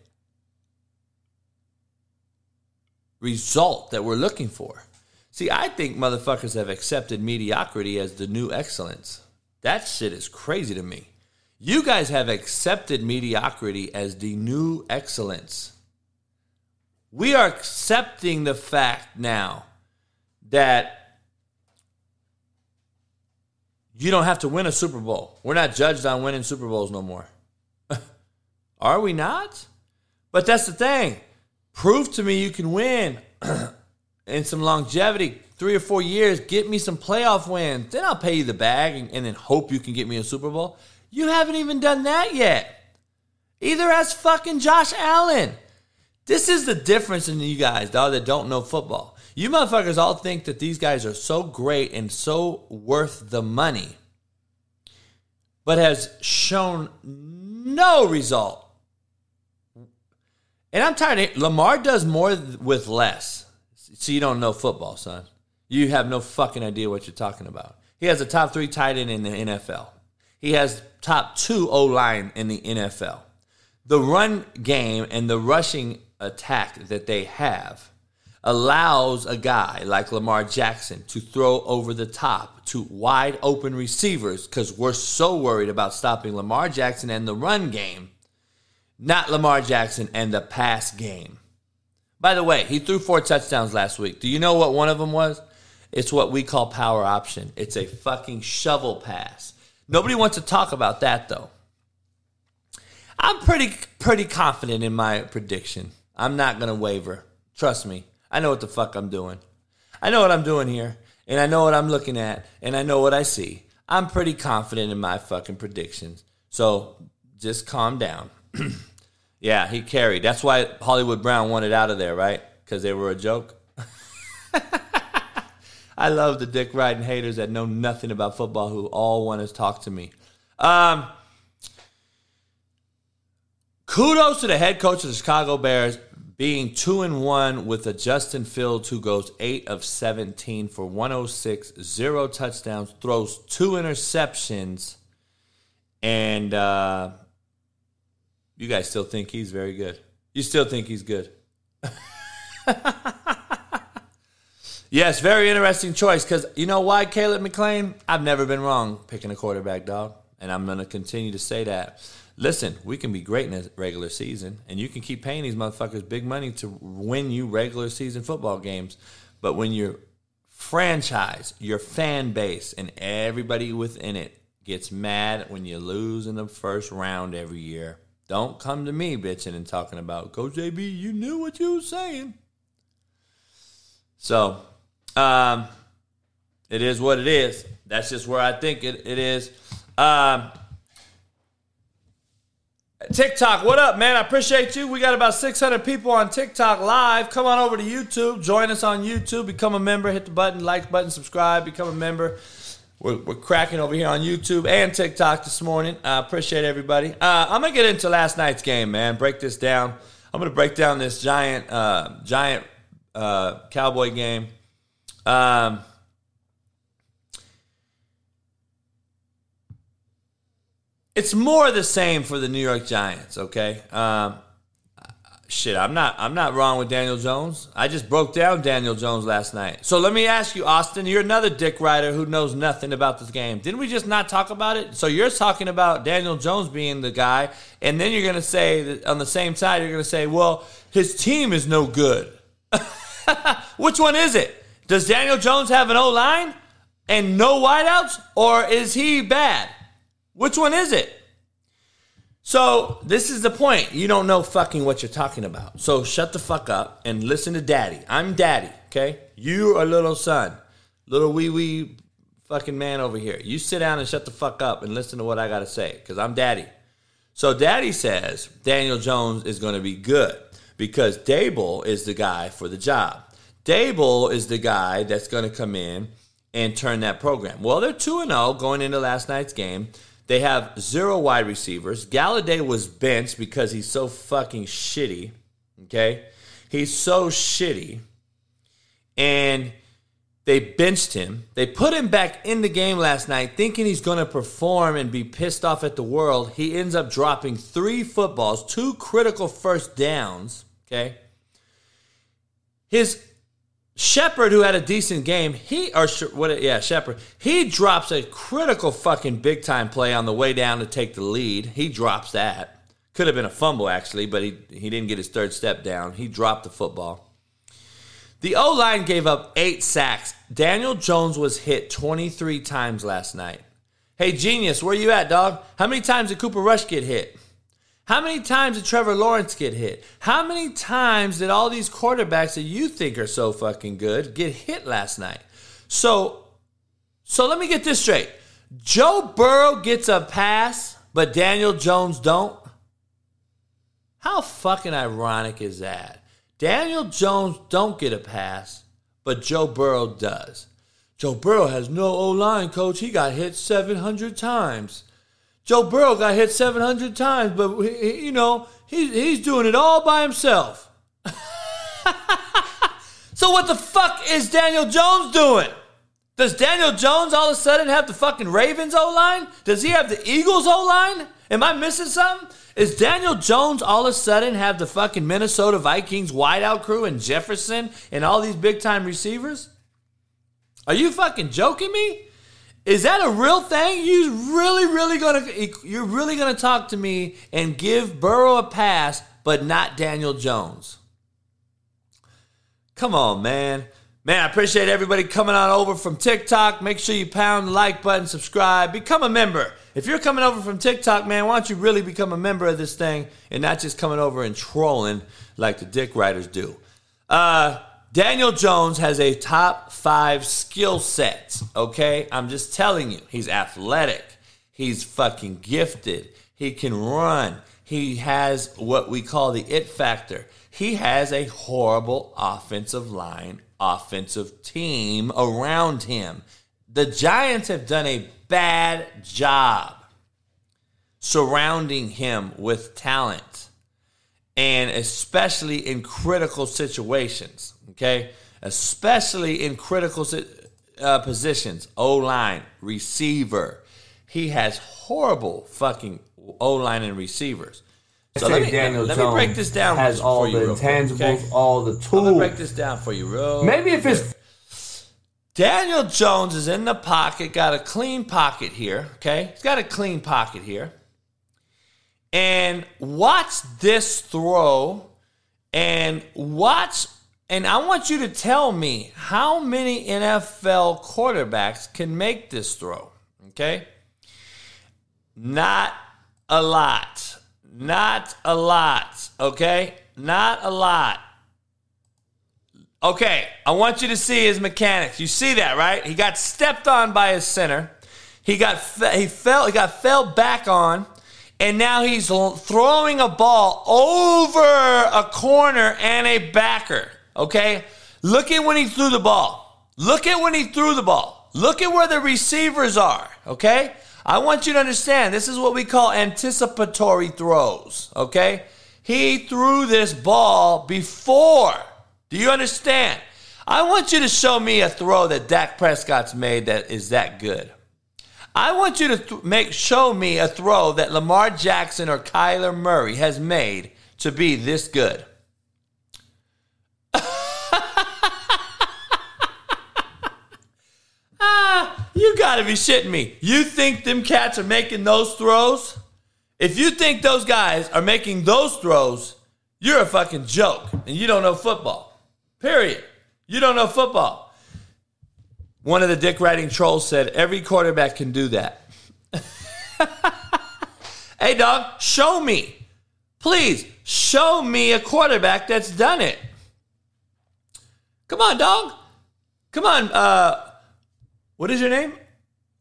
result that we're looking for. See, I think motherfuckers have accepted mediocrity as the new excellence. That shit is crazy to me. You guys have accepted mediocrity as the new excellence. We are accepting the fact now that you don't have to win a Super Bowl. We're not judged on winning Super Bowls no more. (laughs) are we not? But that's the thing. Prove to me you can win (clears throat) and some longevity, three or four years. Get me some playoff wins. Then I'll pay you the bag and, and then hope you can get me a Super Bowl. You haven't even done that yet. Either as fucking Josh Allen. This is the difference in you guys, dog, that don't know football. You motherfuckers all think that these guys are so great and so worth the money, but has shown no result and I'm tired. Of, Lamar does more with less. So you don't know football, son. You have no fucking idea what you're talking about. He has a top three tight end in the NFL. He has top two O line in the NFL. The run game and the rushing attack that they have allows a guy like Lamar Jackson to throw over the top to wide open receivers because we're so worried about stopping Lamar Jackson and the run game, not Lamar Jackson and the pass game. By the way, he threw four touchdowns last week. Do you know what one of them was? It's what we call power option. It's a fucking shovel pass. Nobody wants to talk about that though. I'm pretty pretty confident in my prediction. I'm not going to waver. Trust me. I know what the fuck I'm doing. I know what I'm doing here, and I know what I'm looking at, and I know what I see. I'm pretty confident in my fucking predictions. So just calm down. (clears throat) yeah, he carried. That's why Hollywood Brown wanted out of there, right? Because they were a joke. (laughs) I love the dick riding haters that know nothing about football who all want to talk to me. Um, kudos to the head coach of the Chicago Bears being two and one with a Justin Fields who goes eight of 17 for 106, zero touchdowns, throws two interceptions, and uh, you guys still think he's very good. You still think he's good. (laughs) yes, very interesting choice because you know why, Caleb McLean? I've never been wrong picking a quarterback, dog, and I'm going to continue to say that. Listen, we can be great in a regular season, and you can keep paying these motherfuckers big money to win you regular season football games. But when your franchise, your fan base, and everybody within it gets mad when you lose in the first round every year, don't come to me bitching and talking about Coach JB. You knew what you were saying. So, um, it is what it is. That's just where I think it, it is. Um, TikTok, what up, man? I appreciate you. We got about 600 people on TikTok live. Come on over to YouTube. Join us on YouTube. Become a member. Hit the button, like button, subscribe. Become a member. We're, we're cracking over here on YouTube and TikTok this morning. I uh, appreciate everybody. Uh, I'm gonna get into last night's game, man. Break this down. I'm gonna break down this giant, uh, giant uh, Cowboy game. Um, it's more the same for the New York Giants. Okay, um, shit, I'm not I'm not wrong with Daniel Jones. I just broke down Daniel Jones last night. So let me ask you, Austin, you're another dick rider who knows nothing about this game. Didn't we just not talk about it? So you're talking about Daniel Jones being the guy, and then you're gonna say that on the same side, you're gonna say, well, his team is no good. (laughs) Which one is it? Does Daniel Jones have an O line and no wideouts, or is he bad? Which one is it? So this is the point. You don't know fucking what you're talking about. So shut the fuck up and listen to daddy. I'm daddy, okay? You are little son. Little wee wee fucking man over here. You sit down and shut the fuck up and listen to what I gotta say, because I'm daddy. So daddy says Daniel Jones is gonna be good because Daboll is the guy for the job. Daboll is the guy that's gonna come in and turn that program. Well, they're 2 0 going into last night's game. They have zero wide receivers. Golladay was benched because he's so fucking shitty. Okay? He's so shitty. And they benched him. They put him back in the game last night thinking he's going to perform and be pissed off at the world. He ends up dropping three footballs, two critical first downs. Okay? His Shepard, who had a decent game, he or what? Yeah, Shepard. He drops a critical fucking big time play on the way down to take the lead. He drops that. Could have been a fumble actually, but he he didn't get his third step down. He dropped the football. The O line gave up eight sacks. Daniel Jones was hit 23 times last night. Hey, genius, where you at, dog? How many times did Cooper Rush get hit? How many times did Trevor Lawrence get hit? How many times did all these quarterbacks that you think are so fucking good get hit last night? So, so let me get this straight. Joe Burrow gets a pass, but Daniel Jones don't. How fucking ironic is that? Daniel Jones don't get a pass, but Joe Burrow does. Joe Burrow has no O line, coach. He got hit 700 times. Joe Burrow got hit 700 times, but you know, he's, he's doing it all by himself. (laughs) So what the fuck is Daniel Jones doing? Does Daniel Jones all of a sudden have the fucking Ravens O line? Does he have the Eagles O line? Am I missing something? Is Daniel Jones all of a sudden have the fucking Minnesota Vikings wideout crew and Jefferson and all these big time receivers? Are you fucking joking me? Is that a real thing? You really, really gonna you're really gonna talk to me and give Burrow a pass, but not Daniel Jones? Come on, man. Man, I appreciate everybody coming on over from TikTok. Make sure you pound the like button, subscribe, become a member. If you're coming over from TikTok, man, why don't you really become a member of this thing and not just coming over and trolling like the dick writers do? Uh, Daniel Jones has a top five skill set, okay? I'm just telling you. He's athletic. He's fucking gifted. He can run. He has what we call the it factor. He has a horrible offensive line, offensive team around him. The Giants have done a bad job surrounding him with talent and especially in critical situations. Okay, especially in critical uh, positions, O line, receiver. He has horrible fucking O line and receivers. So let me, Daniel let, me break this down. Has all the intangibles, okay? all the tools. Let me break this down for you, real. Maybe if it's Daniel Jones is in the pocket, got a clean pocket here. Okay, he's got a clean pocket here. And watch this throw and watch. And I want you to tell me how many NFL quarterbacks can make this throw. Okay? Not a lot. Not a lot. Okay? Not a lot. Okay, I want you to see his mechanics. You see that, right? He got stepped on by his center. He got he fell he got fell back on and now he's throwing a ball over a corner and a backer. Okay? Look at when he threw the ball. Look at when he threw the ball. Look at where the receivers are. Okay? I want you to understand this is what we call anticipatory throws. Okay? He threw this ball before. Do you understand? I want you to show me a throw that Dak Prescott's made that is that good. I want you to th- make show me a throw that Lamar Jackson or Kyler Murray has made to be this good. Ah, you gotta be shitting me. You think them cats are making those throws? If you think those guys are making those throws, you're a fucking joke and you don't know football. Period. You don't know football. One of the dick writing trolls said, every quarterback can do that. (laughs) hey, dog, show me. Please, show me a quarterback that's done it. Come on, dog. Come on. Uh, what is your name?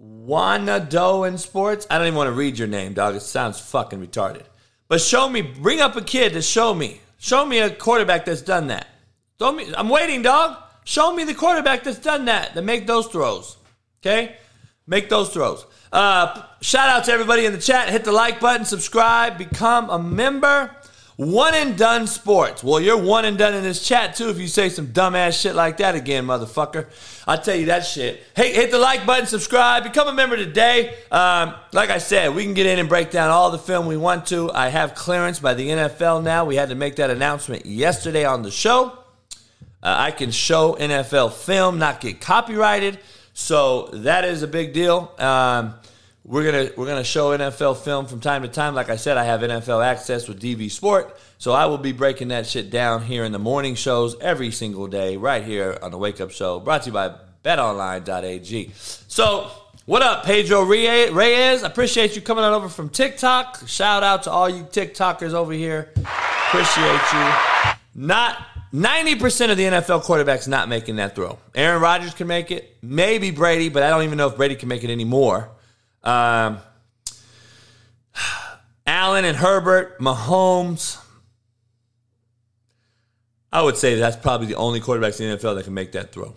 Wanado in sports. I don't even want to read your name, dog. It sounds fucking retarded. But show me. Bring up a kid to show me. Show me a quarterback that's done that. Don't me. I'm waiting, dog. Show me the quarterback that's done that, that make those throws. Okay? Make those throws. Uh, shout out to everybody in the chat. Hit the like button, subscribe, become a member. One and done sports. Well, you're one and done in this chat too if you say some dumbass shit like that again, motherfucker. I tell you that shit. Hey, hit the like button, subscribe, become a member today. Um, like I said, we can get in and break down all the film we want to. I have clearance by the NFL now. We had to make that announcement yesterday on the show. Uh, I can show NFL film, not get copyrighted. So that is a big deal. Um, we're gonna we're gonna show NFL film from time to time. Like I said, I have NFL access with DV Sport, so I will be breaking that shit down here in the morning shows every single day, right here on the Wake Up Show, brought to you by BetOnline.ag. So. What up, Pedro Reyes? I appreciate you coming on over from TikTok. Shout out to all you TikTokers over here. Appreciate you. Not 90% of the NFL quarterbacks not making that throw. Aaron Rodgers can make it, maybe Brady, but I don't even know if Brady can make it anymore. Um, Allen and Herbert, Mahomes. I would say that's probably the only quarterbacks in the NFL that can make that throw.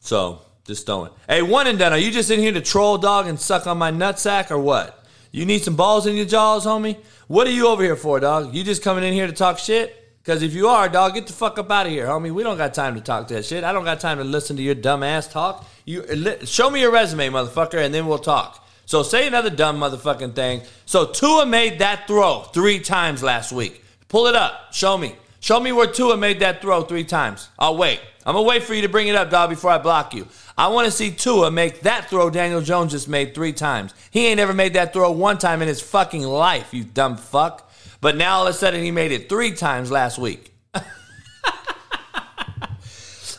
So just throwing. Hey, one and done. Are you just in here to troll dog and suck on my nutsack or what? You need some balls in your jaws, homie? What are you over here for, dog? You just coming in here to talk shit? Because if you are, dog, get the fuck up out of here, homie. We don't got time to talk that shit. I don't got time to listen to your dumb ass talk. You show me your resume, motherfucker, and then we'll talk. So say another dumb motherfucking thing. So Tua made that throw three times last week. Pull it up. Show me. Show me where Tua made that throw three times. I'll wait. I'm gonna wait for you to bring it up, dog, before I block you. I want to see Tua make that throw Daniel Jones just made three times. He ain't ever made that throw one time in his fucking life, you dumb fuck. But now all of a sudden he made it three times last week.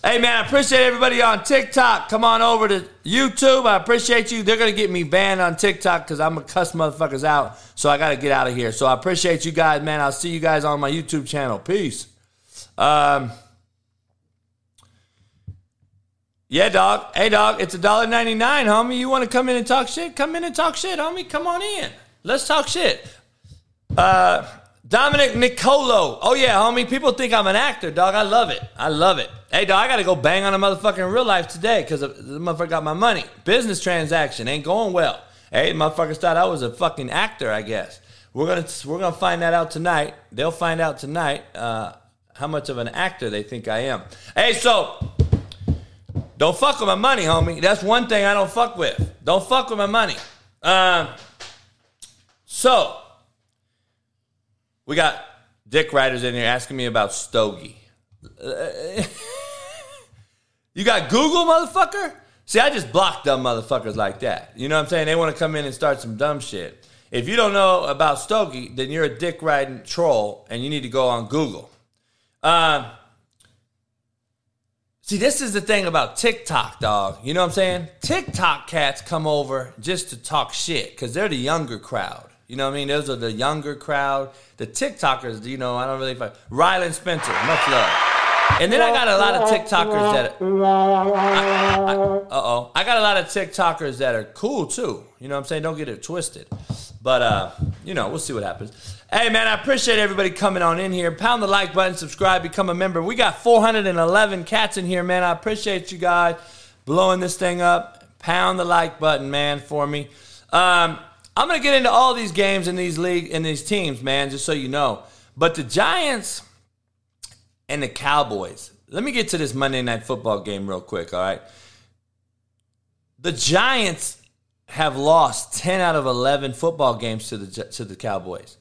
Hey man, I appreciate everybody on TikTok. Come on over to YouTube. I appreciate you. They're gonna get me banned on TikTok because I'm gonna cuss motherfuckers out. So I gotta get out of here. So I appreciate you guys, man. I'll see you guys on my YouTube channel. Peace. Um, yeah, dog. Hey, dog. It's a dollar ninety nine, homie. You want to come in and talk shit? Come in and talk shit, homie. Come on in. Let's talk shit. Uh, Dominic Nicolo. Oh yeah, homie. People think I'm an actor, dog. I love it. I love it. Hey, dog. I gotta go bang on a motherfucker in real life today because the motherfucker got my money. Business transaction ain't going well. Hey, motherfuckers thought I was a fucking actor. I guess we're gonna we're gonna find that out tonight. They'll find out tonight uh, how much of an actor they think I am. Hey, so don't fuck with my money, homie. That's one thing I don't fuck with. Don't fuck with my money. Um, so we got dick riders in here asking me about Stogie. you got Google, motherfucker? See, I just block dumb motherfuckers like that. You know what I'm saying? They want to come in and start some dumb shit. If you don't know about Stogie, then you're a dick riding troll and you need to go on Google. Um, see, this is the thing about TikTok, dog. You know what I'm saying? TikTok cats come over just to talk shit because they're the younger crowd. You know what I mean? Those are the younger crowd. The TikTokers, you know, I don't really fuck. Rylan Spencer, much love. And then I got a lot of TikTokers that. Uh oh. I got a lot of TikTokers that are cool too. You know what I'm saying? Don't get it twisted. But, uh, you know, we'll see what happens. Hey, man, I appreciate everybody coming on in here. Pound the like button, subscribe, become a member. We got 411 cats in here, man. I appreciate you guys blowing this thing up. Pound the like button, man, for me. Um, I'm gonna get into all these games in these league in these teams, man, just so you know. But the Giants and the Cowboys. Let me get to this Monday night football game real quick, all right? The Giants have lost 10 out of 11 football games to the to the Cowboys.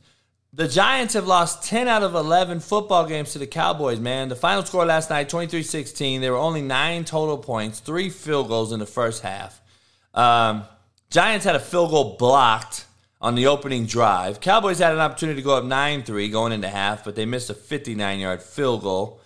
The Giants have lost 10 out of 11 football games to the Cowboys, man. The final score last night 23-16. There were only 9 total points, 3 field goals in the first half. Um, Giants had a field goal blocked on the opening drive. Cowboys had an opportunity to go up 9 3 going into half, but they missed a 59 yard field goal.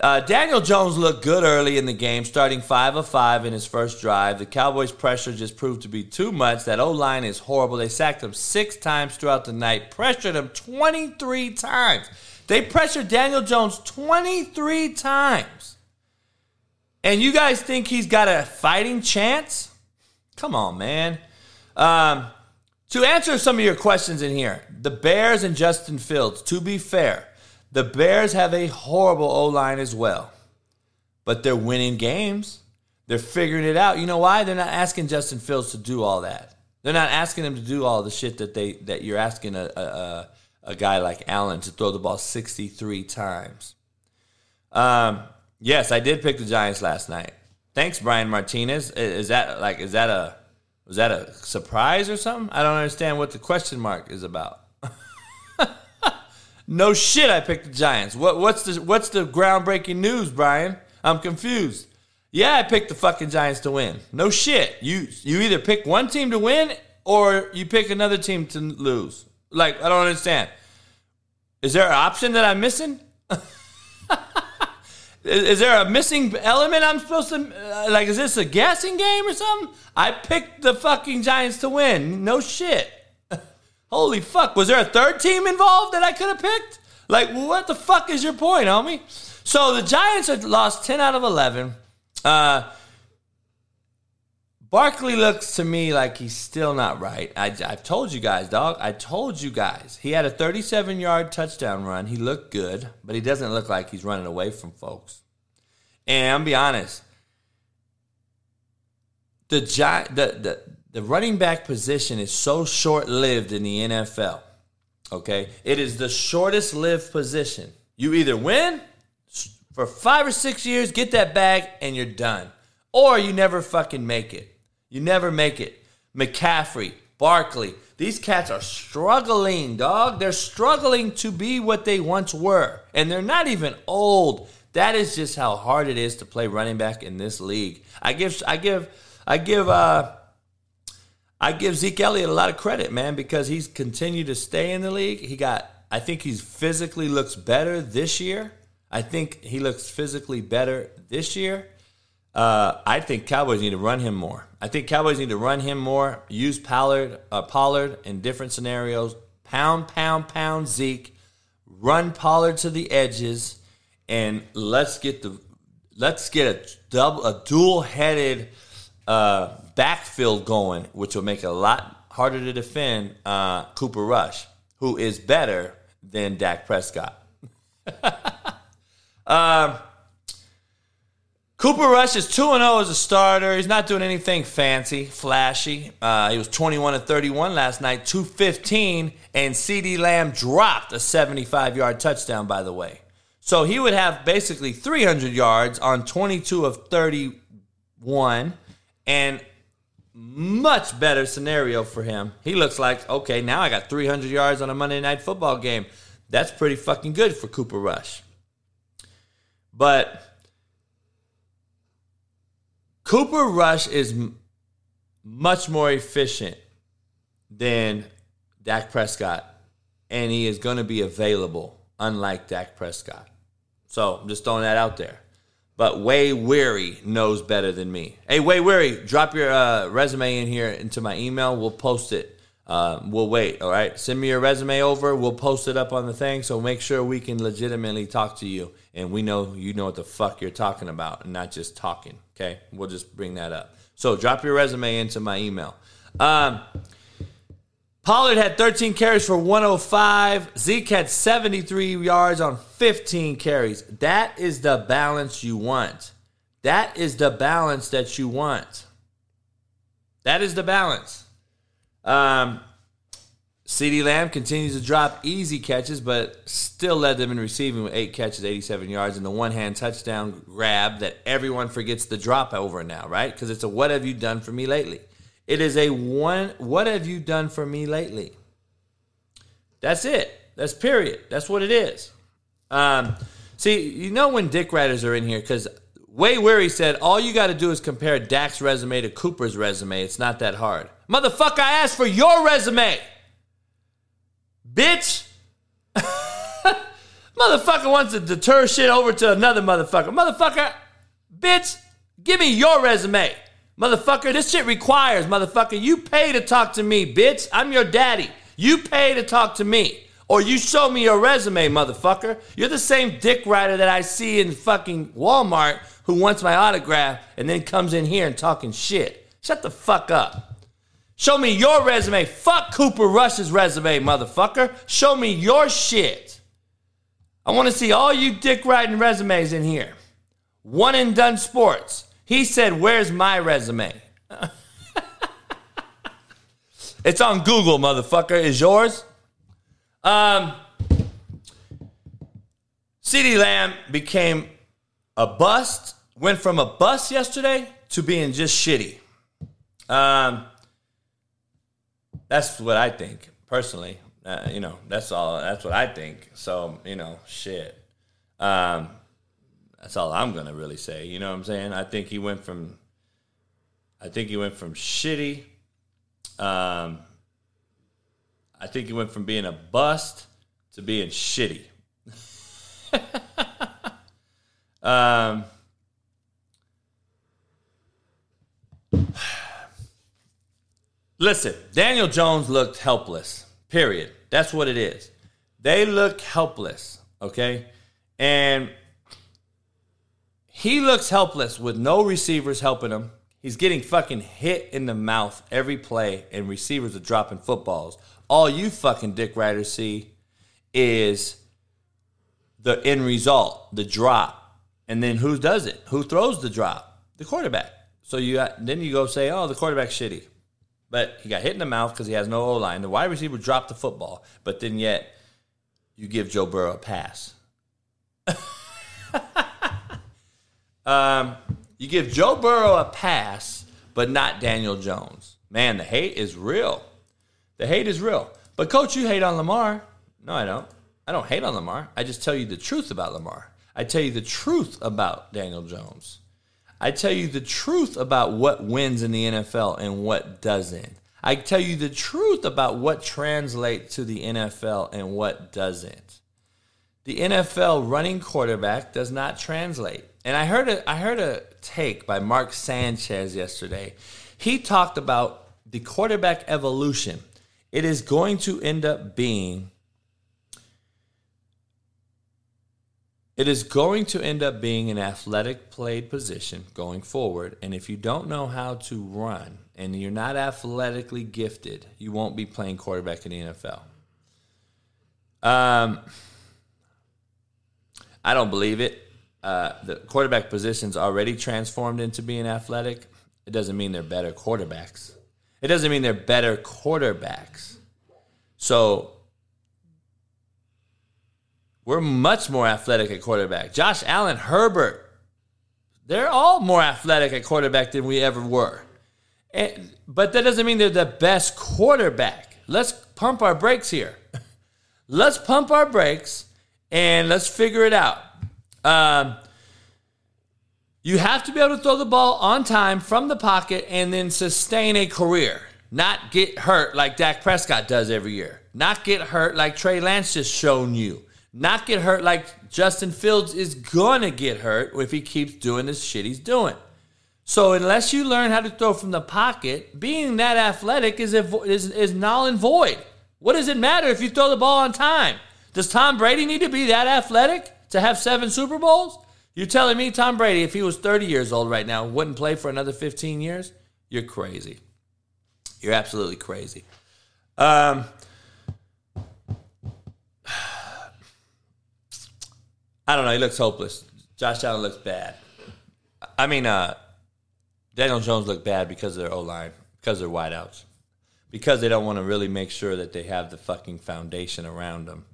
Uh, Daniel Jones looked good early in the game, starting 5 of 5 in his first drive. The Cowboys' pressure just proved to be too much. That O line is horrible. They sacked him six times throughout the night, pressured him 23 times. They pressured Daniel Jones 23 times. And you guys think he's got a fighting chance? Come on, man. Um, to answer some of your questions in here, the Bears and Justin Fields, to be fair, the Bears have a horrible O line as well, but they're winning games. They're figuring it out. You know why? They're not asking Justin Fields to do all that. They're not asking him to do all the shit that they that you're asking a a, a guy like Allen to throw the ball 63 times. Um, yes, I did pick the Giants last night. Thanks, Brian Martinez. Is that like is that a was that a surprise or something? I don't understand what the question mark is about. (laughs) no shit, I picked the Giants. What, what's the what's the groundbreaking news, Brian? I'm confused. Yeah, I picked the fucking Giants to win. No shit. You you either pick one team to win or you pick another team to lose. Like I don't understand. Is there an option that I'm missing? (laughs) Is, is, there a missing element I'm supposed to uh, like? Is this a guessing game or something? I picked the fucking Giants to win. No shit. (laughs) Holy fuck! Was there a third team involved that I could have picked? Like, what the fuck is your point, homie? So the Giants had lost ten out of eleven. Uh, Barkley looks to me like he's still not right. I, have told you guys, dog. I told you guys. He had a 37 yard touchdown run. He looked good, but he doesn't look like he's running away from folks. And I'm be honest, the, the, the, the running back position is so short lived in the NFL. Okay? It is the shortest lived position. You either win for five or six years, get that bag, and you're done. Or you never fucking make it. You never make it. McCaffrey, Barkley, these cats are struggling, dog. They're struggling to be what they once were. And they're not even old. That is just how hard it is to play running back in this league. I give I give I give uh I give Zeke Elliott a lot of credit, man, because he's continued to stay in the league. He got I think he's physically looks better this year. I think he looks physically better this year. Uh, I think Cowboys need to run him more. I think Cowboys need to run him more. Use Pollard, uh, Pollard in different scenarios. Pound, pound, pound Zeke. Run Pollard to the edges, and let's get the let's get a double, a dual-headed uh, backfield going, which will make it a lot harder to defend uh, Cooper Rush, who is better than Dak Prescott. (laughs) um, Cooper Rush is 2 0 as a starter. He's not doing anything fancy, flashy. Uh, he was 21 and 31 last night, 215, and CeeDee Lamb dropped a 75 yard touchdown, by the way. So he would have basically 300 yards on 22 of 31, and much better scenario for him. He looks like, okay, now I got 300 yards on a Monday night football game. That's pretty fucking good for Cooper Rush. But Cooper Rush is much more efficient than Dak Prescott, and he is going to be available, unlike Dak Prescott. So I'm just throwing that out there. But Way Weary knows better than me. Hey, Way Weary, drop your uh, resume in here into my email. We'll post it. Uh, we'll wait. All right. Send me your resume over. We'll post it up on the thing. So make sure we can legitimately talk to you and we know you know what the fuck you're talking about and not just talking. Okay, we'll just bring that up. So drop your resume into my email. Um, Pollard had 13 carries for 105. Zeke had 73 yards on 15 carries. That is the balance you want. That is the balance that you want. That is the balance. Um, CeeDee Lamb continues to drop easy catches, but still led them in receiving with eight catches, 87 yards, and the one hand touchdown grab that everyone forgets the drop over now, right? Because it's a what have you done for me lately? It is a one, what have you done for me lately? That's it. That's period. That's what it is. Um, see, you know when dick riders are in here, because Way Weary said, all you got to do is compare Dak's resume to Cooper's resume. It's not that hard. Motherfucker, I asked for your resume. Bitch! (laughs) motherfucker wants to deter shit over to another motherfucker. Motherfucker, bitch, give me your resume. Motherfucker, this shit requires, motherfucker, you pay to talk to me, bitch. I'm your daddy. You pay to talk to me. Or you show me your resume, motherfucker. You're the same dick rider that I see in fucking Walmart who wants my autograph and then comes in here and talking shit. Shut the fuck up. Show me your resume. Fuck Cooper Rush's resume, motherfucker. Show me your shit. I want to see all you dick riding resumes in here. One and done sports. He said, Where's my resume? (laughs) it's on Google, motherfucker. Is yours? Um, CeeDee Lamb became a bust, went from a bust yesterday to being just shitty. Um, that's what I think personally. Uh, you know, that's all. That's what I think. So you know, shit. Um, that's all I'm gonna really say. You know what I'm saying? I think he went from. I think he went from shitty. Um, I think he went from being a bust to being shitty. (laughs) um. Listen, Daniel Jones looked helpless. Period. That's what it is. They look helpless, okay? And he looks helpless with no receivers helping him. He's getting fucking hit in the mouth every play, and receivers are dropping footballs. All you fucking dick riders see is the end result, the drop. And then who does it? Who throws the drop? The quarterback. So you got, then you go say, oh, the quarterback's shitty. But he got hit in the mouth because he has no O line. The wide receiver dropped the football, but then yet you give Joe Burrow a pass. (laughs) um, you give Joe Burrow a pass, but not Daniel Jones. Man, the hate is real. The hate is real. But coach, you hate on Lamar. No, I don't. I don't hate on Lamar. I just tell you the truth about Lamar. I tell you the truth about Daniel Jones. I tell you the truth about what wins in the NFL and what doesn't. I tell you the truth about what translates to the NFL and what doesn't. The NFL running quarterback does not translate. And I heard a, I heard a take by Mark Sanchez yesterday. He talked about the quarterback evolution. It is going to end up being It is going to end up being an athletic played position going forward. And if you don't know how to run and you're not athletically gifted, you won't be playing quarterback in the NFL. Um, I don't believe it. Uh, the quarterback position's already transformed into being athletic. It doesn't mean they're better quarterbacks. It doesn't mean they're better quarterbacks. So we're much more athletic at quarterback. Josh Allen, Herbert, they're all more athletic at quarterback than we ever were. And, but that doesn't mean they're the best quarterback. Let's pump our brakes here. (laughs) let's pump our brakes and let's figure it out. Um, you have to be able to throw the ball on time from the pocket and then sustain a career, not get hurt like Dak Prescott does every year, not get hurt like Trey Lance just shown you not get hurt like Justin Fields is gonna get hurt if he keeps doing this shit he's doing. So unless you learn how to throw from the pocket, being that athletic is is, is null and void. What does it matter if you throw the ball on time? Does Tom Brady need to be that athletic to have seven Super Bowls? You're telling me Tom Brady, if he was 30 years old right now, wouldn't play for another 15 years? You're crazy. You're absolutely crazy. Um, I don't know. He looks hopeless. Josh Allen looks bad. I mean, uh, Daniel Jones looked bad because of their O line, because they're wideouts, because they don't want to really make sure that they have the fucking foundation around them.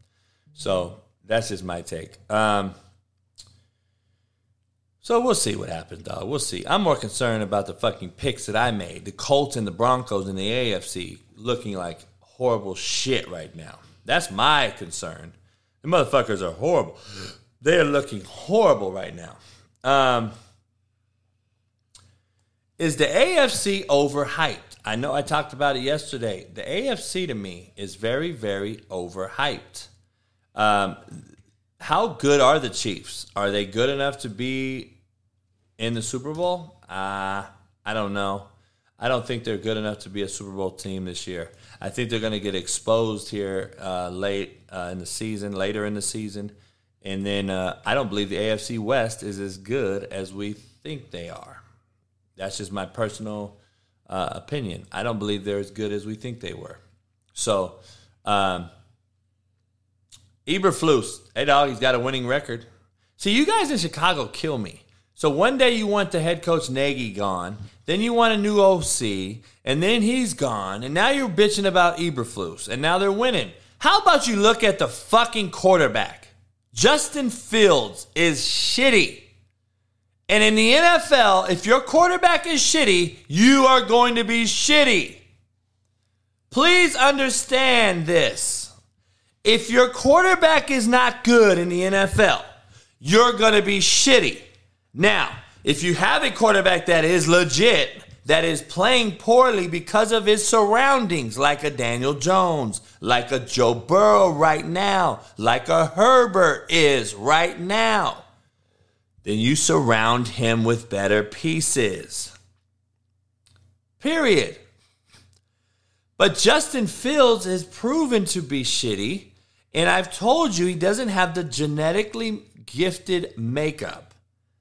So that's just my take. Um, so we'll see what happens, dog. We'll see. I'm more concerned about the fucking picks that I made. The Colts and the Broncos in the AFC looking like horrible shit right now. That's my concern. The motherfuckers are horrible. They are looking horrible right now. Um, is the AFC overhyped? I know I talked about it yesterday. The AFC to me is very, very overhyped. Um, how good are the Chiefs? Are they good enough to be in the Super Bowl? Uh, I don't know. I don't think they're good enough to be a Super Bowl team this year. I think they're going to get exposed here uh, late uh, in the season, later in the season. And then uh, I don't believe the AFC West is as good as we think they are. That's just my personal uh, opinion. I don't believe they're as good as we think they were. So, um, Eberflus, hey dog, he's got a winning record. See, you guys in Chicago kill me. So one day you want the head coach Nagy gone, then you want a new OC, and then he's gone, and now you're bitching about Eberflus, and now they're winning. How about you look at the fucking quarterback? Justin Fields is shitty. And in the NFL, if your quarterback is shitty, you are going to be shitty. Please understand this. If your quarterback is not good in the NFL, you're going to be shitty. Now, if you have a quarterback that is legit, that is playing poorly because of his surroundings, like a Daniel Jones, like a Joe Burrow right now, like a Herbert is right now, then you surround him with better pieces. Period. But Justin Fields has proven to be shitty, and I've told you he doesn't have the genetically gifted makeup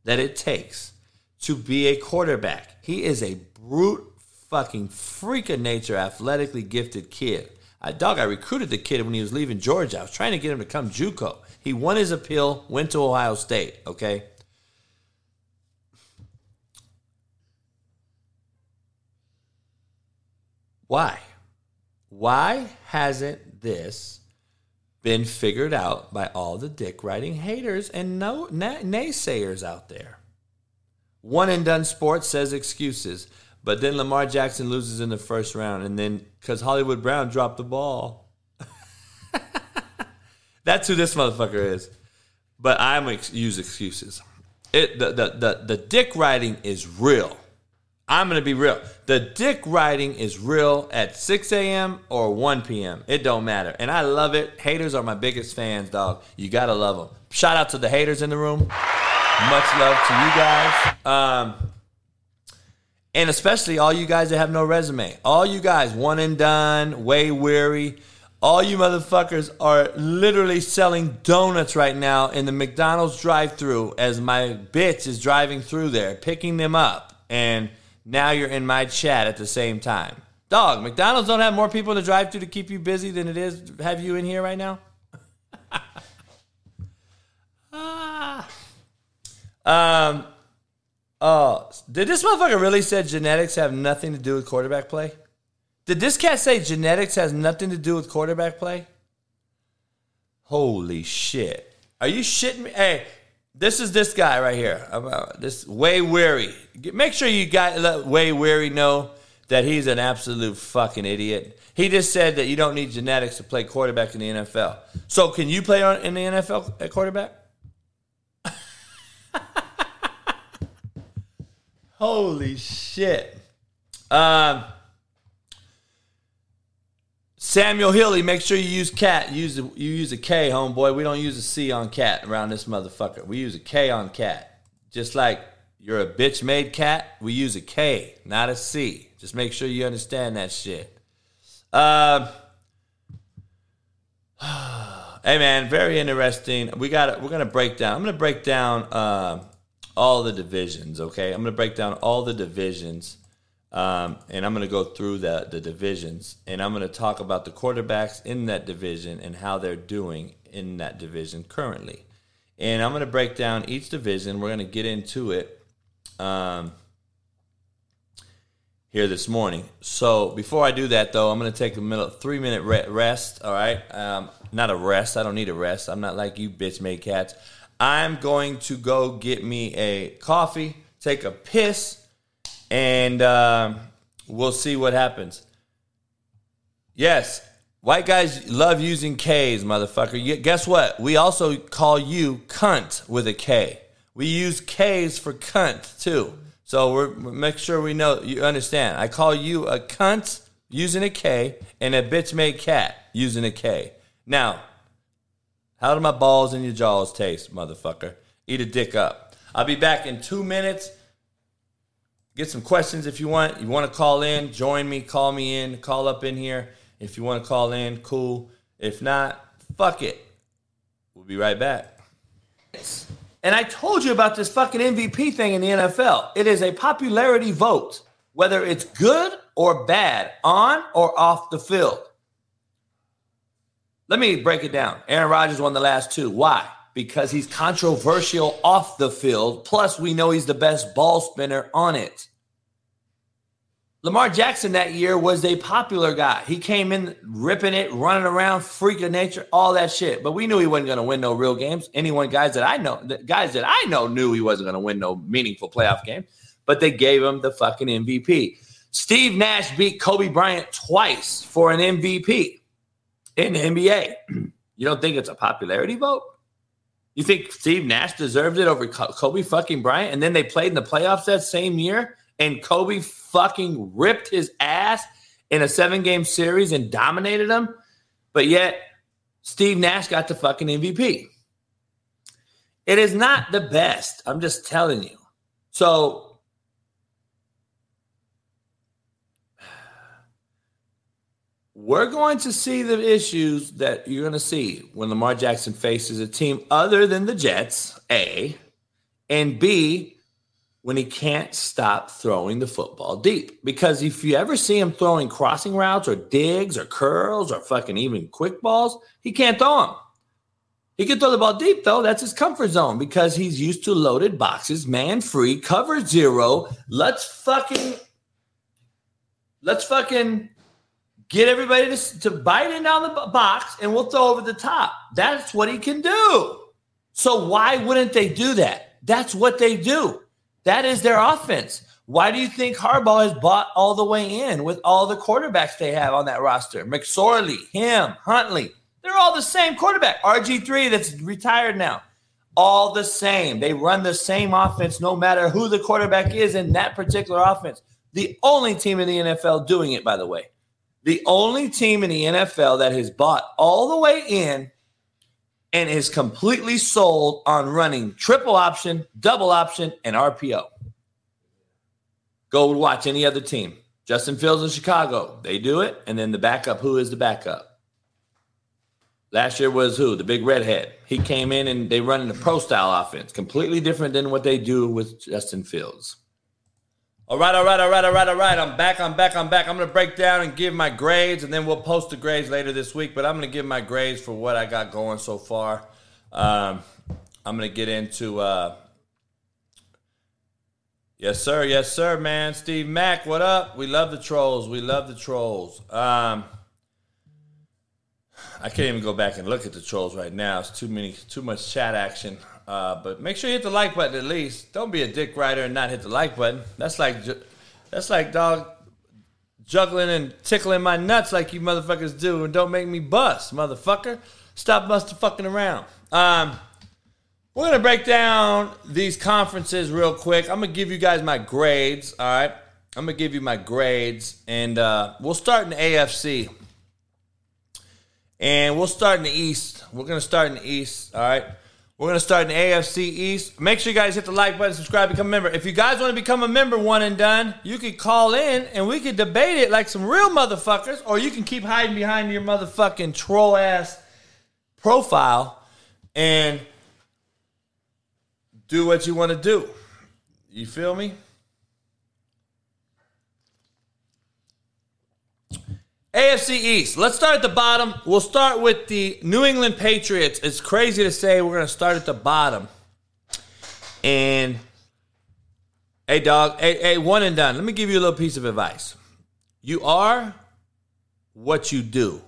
that it takes to be a quarterback. He is a brute fucking freak of nature, athletically gifted kid. I dog, I recruited the kid when he was leaving Georgia. I was trying to get him to come JUCO. He won his appeal, went to Ohio State. Okay. Why? Why hasn't this been figured out by all the dick riding haters and no, naysayers out there? One and done sports says excuses. But then Lamar Jackson loses in the first round, and then because Hollywood Brown dropped the ball. (laughs) That's who this motherfucker is. But I'm ex- use excuses. It the, the the the dick riding is real. I'm gonna be real. The dick riding is real at 6 a.m. or 1 p.m. It don't matter, and I love it. Haters are my biggest fans, dog. You gotta love them. Shout out to the haters in the room. Much love to you guys. Um, and especially all you guys that have no resume. All you guys, one and done, way weary. All you motherfuckers are literally selling donuts right now in the McDonald's drive through as my bitch is driving through there, picking them up. And now you're in my chat at the same time. Dog, McDonald's don't have more people to drive through to keep you busy than it is have you in here right now? (laughs) ah. Um, oh, did this motherfucker really say genetics have nothing to do with quarterback play? Did this cat say genetics has nothing to do with quarterback play? Holy shit. Are you shitting me? Hey, this is this guy right here. About uh, this way weary. Make sure you got let way weary know that he's an absolute fucking idiot. He just said that you don't need genetics to play quarterback in the NFL. So can you play on, in the NFL at quarterback? Holy shit. Um, Samuel Hilly, make sure you use cat. Use a, you use a K, homeboy. We don't use a C on cat around this motherfucker. We use a K on cat. Just like you're a bitch made cat, we use a K, not a C. Just make sure you understand that shit. Uh, (sighs) hey man, very interesting. We got we're gonna break down. I'm gonna break down uh, all the divisions. Okay, I'm gonna break down all the divisions um, and I'm going to go through the, the divisions and I'm going to talk about the quarterbacks in that division and how they're doing in that division currently. And I'm going to break down each division. We're going to get into it um, here this morning. So before I do that, though, I'm going to take a minute, three minute rest. All right, um, not a rest. I don't need a rest. I'm not like you bitch made cats. I'm going to go get me a coffee, take a piss and uh, we'll see what happens. Yes, white guys love using K's, motherfucker. Guess what? We also call you cunt with a K. We use K's for cunt too. So we're make sure we know you understand. I call you a cunt using a K and a bitch made cat using a K. Now, how do my balls and your jaws taste, motherfucker? Eat a dick up. I'll be back in two minutes get some questions if you want. You want to call in, join me, call me in, call up in here. If you want to call in, cool. If not, fuck it. We'll be right back. And I told you about this fucking MVP thing in the NFL. It is a popularity vote, whether it's good or bad, on or off the field. Let me break it down. Aaron Rodgers won the last two. Why? because he's controversial off the field. Plus, we know he's the best ball spinner on it. Lamar Jackson that year was a popular guy. He came in ripping it, running around, freak of nature, all that shit. But we knew he wasn't going to win no real games. Anyone, guys that I know, guys that I know knew he wasn't going to win no meaningful playoff game. But they gave him the fucking MVP. Steve Nash beat Kobe Bryant twice for an MVP in the NBA. You don't think it's a popularity vote? You think Steve Nash deserved it over Kobe fucking Bryant? And then they played in the playoffs that same year, and Kobe fucking ripped his ass in a seven game series and dominated them. But yet, Steve Nash got the fucking MVP. It is not the best. I'm just telling you. So we're going to see the issues that you're going to see when Lamar Jackson faces a team other than the Jets, A, and B, when he can't stop throwing the football deep. Because if you ever see him throwing crossing routes or digs or curls or fucking even quick balls, he can't throw them. He can throw the ball deep, though. That's his comfort zone because he's used to loaded boxes, man free, cover zero. Let's fucking, let's fucking get everybody to, to bite in down the box and we'll throw over the top. That's what he can do. So why wouldn't they do that? That's what they do. That is their offense. Why do you think Harbaugh has bought all the way in with all the quarterbacks they have on that roster? McSorley, him, Huntley. They're all the same quarterback. RG3 that's retired now. All the same. They run the same offense no matter who the quarterback is in that particular offense. The only team in the NFL doing it, by the way. The only team in the NFL that has bought all the way in and is completely sold on running triple option, double option, and RPO. Go watch any other team. Justin Fields in Chicago, they do it. And then the backup, who is the backup? Last year was who? The big redhead. He came in and they run the pro style offense, completely different than what they do with Justin Fields. All right, all right, all right, all right, all right. I'm back, I'm back, I'm back. I'm going to break down and give my grades, and then we'll post the grades later this week. But I'm going to give my grades for what I got going so far. Um, I'm going to get into. Uh, yes, sir. Yes, sir, man. Steve Mack, what up? We love the trolls. We love the trolls. Um, I can't even go back and look at the trolls right now. It's too many, too much chat action. Uh, but make sure you hit the like button at least. Don't be a dick rider and not hit the like button. That's like, that's like dog juggling and tickling my nuts like you motherfuckers do, and don't make me bust, motherfucker. Stop busting fucking around. Um, we're gonna break down these conferences real quick. I'm gonna give you guys my grades. All right, I'm gonna give you my grades, and uh, we'll start in the AFC. And we'll start in the East. We're to start in the East. All right. We're going to start in AFC East. Make sure you guys hit the like button, subscribe, become a member. If you guys want to become a member, one and done, you could call in and we could debate it like some real motherfuckers, or you can keep hiding behind your motherfucking troll ass profile and do what you want to do. You feel me? AFC East. Let's start at the bottom. We'll start with the New England Patriots. It's crazy to say we're going to start at the bottom. And hey, dog, hey, hey, one and done. Let me give you a little piece of advice. You are what you do,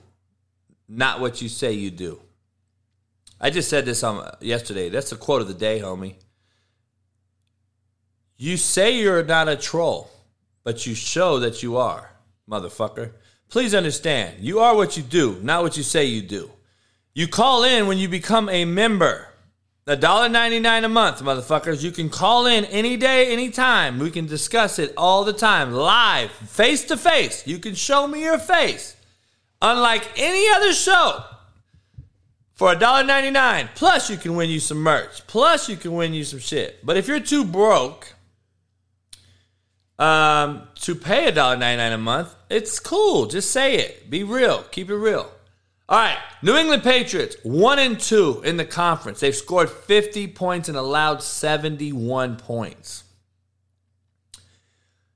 not what you say you do. I just said this on yesterday. That's the quote of the day, homie. You say you're not a troll, but you show that you are, motherfucker. Please understand, you are what you do, not what you say you do. You call in when you become a member. $1.99 a month, motherfuckers. You can call in any day, anytime. We can discuss it all the time, live, face to face. You can show me your face. Unlike any other show, for $1.99. Plus, you can win you some merch. Plus, you can win you some shit. But if you're too broke um, to pay $1.99 a month, it's cool. Just say it. Be real. Keep it real. All right, New England Patriots, one and two in the conference. They've scored 50 points and allowed 71 points.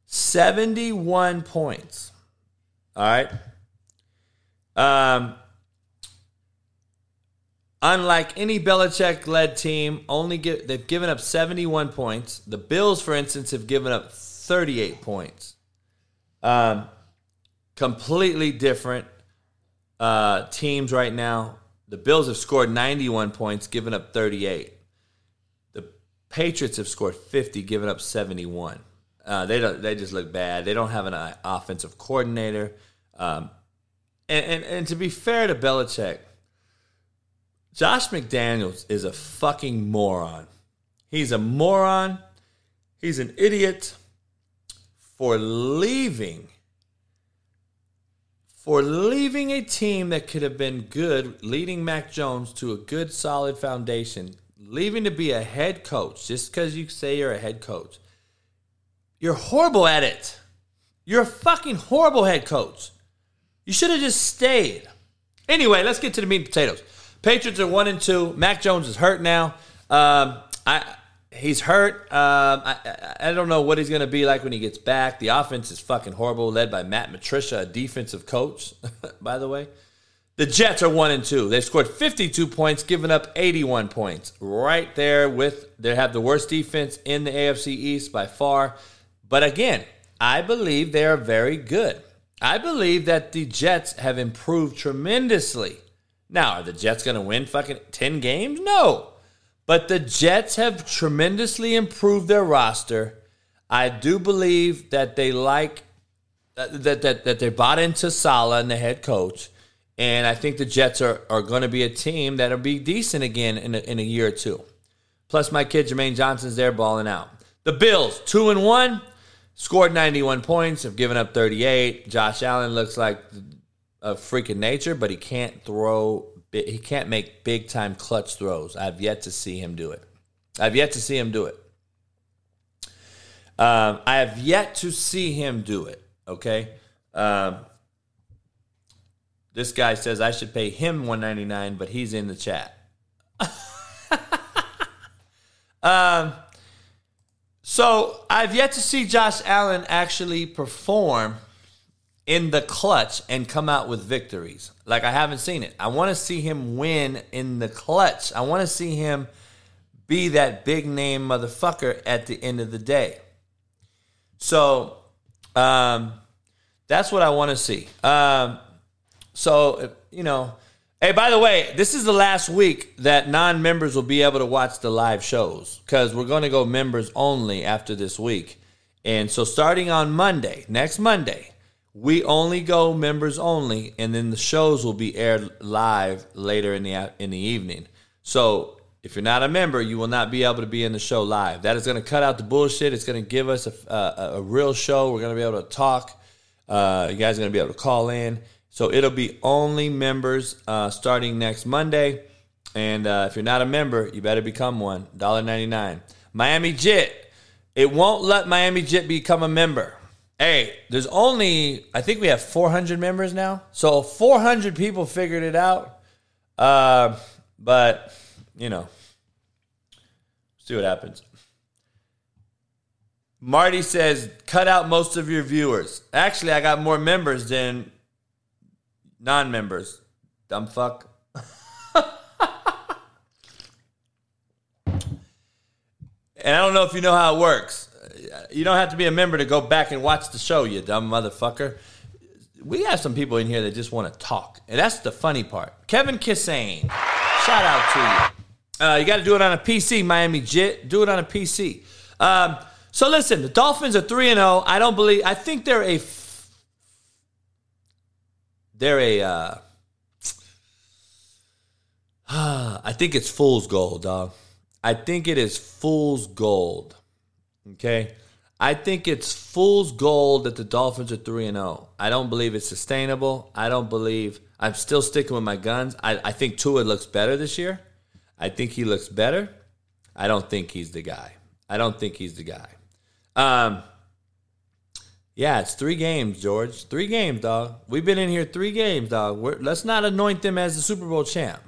71 points. All right. Um, unlike any Belichick led team, only they've given up 71 points. The Bills, for instance, have given up 38 points. Um, completely different uh, teams right now. The Bills have scored 91 points, given up 38. The Patriots have scored 50, given up 71. Uh, they don't. They just look bad. They don't have an uh, offensive coordinator. Um, and, and and to be fair to Belichick, Josh McDaniels is a fucking moron. He's a moron. He's an idiot for leaving for leaving a team that could have been good, leading Mac Jones to a good, solid foundation, leaving to be a head coach just because you say you're a head coach. You're horrible at it. You're a fucking horrible head coach. You should have just stayed. Anyway, let's get to the meat and potatoes. Patriots are one and two. Mac Jones is hurt now. Um, I he's hurt. Um, I, I don't know what he's going to be like when he gets back. The offense is fucking horrible, led by Matt Patricia, a defensive coach, (laughs) by the way. The Jets are one and two. They've scored 52 points, given up 81 points. Right there with they have the worst defense in the AFC East by far. But again, I believe they are very good. I believe that the Jets have improved tremendously. Now, are the Jets going to win fucking 10 games? No. But the Jets have tremendously improved their roster. I do believe that they like uh, that that that they bought into Saleh and the head coach, and I think the Jets are are going to be a team that'll be decent again in a, in a year or two. Plus, my kid Jermaine Johnson's there balling out. The Bills two and one, scored ninety one points, have given up thirty eight. Josh Allen looks like a freak nature, but he can't throw. He can't make big time clutch throws. I've yet to see him do it. I've yet to see him do it. Um, I have yet to see him do it. Okay. Um, this guy says I should pay him 199, but he's in the chat. (laughs) um, so I've yet to see Josh Allen actually perform in the clutch and come out with victories. Like I haven't seen it. I want to see him win in the clutch. I want to see him be that big name motherfucker at the end of the day. So um, that's what I want to see. Um, so you know, hey, by the way, this is the last week that non-members will be able to watch the live shows because we're going to go members only after this week. And so starting on Monday, next Monday, we only go members only, and then the shows will be aired live later in the in the evening. So if you're not a member, you will not be able to be in the show live. That is going to cut out the bullshit. It's going to give us a, a, a real show. We're going to be able to talk. Uh, you guys are going to be able to call in. So it'll be only members uh, starting next Monday. And uh, if you're not a member, you better become one. $1.99. Miami Jit. It won't let Miami Jit become a member. Hey, there's only, I think we have 400 members now. So 400 people figured it out. Uh, but you know, see what happens. Marty says, cut out most of your viewers. Actually, I got more members than non members. Dumb fuck. (laughs) and I don't know if you know how it works. You don't have to be a member to go back and watch the show, you dumb motherfucker. We have some people in here that just want to talk. And that's the funny part. Kevin Kissane, shout out to you. Uh, you got to do it on a PC, Miami Jit. Do it on a PC. Um, so listen, the Dolphins are three and zero. I don't believe. I think they're a. F- they're a. Uh, (sighs) I think it's fool's gold, dog. I think it is fool's gold. Okay. I think it's fool's gold that the Dolphins are 3 and 0. I don't believe it's sustainable. I don't believe I'm still sticking with my guns. I, I think Tua looks better this year. I think he looks better. I don't think he's the guy. I don't think he's the guy. Um, yeah, it's three games, George. Three games, dog. We've been in here three games, dog. We're, let's not anoint them as the Super Bowl champ.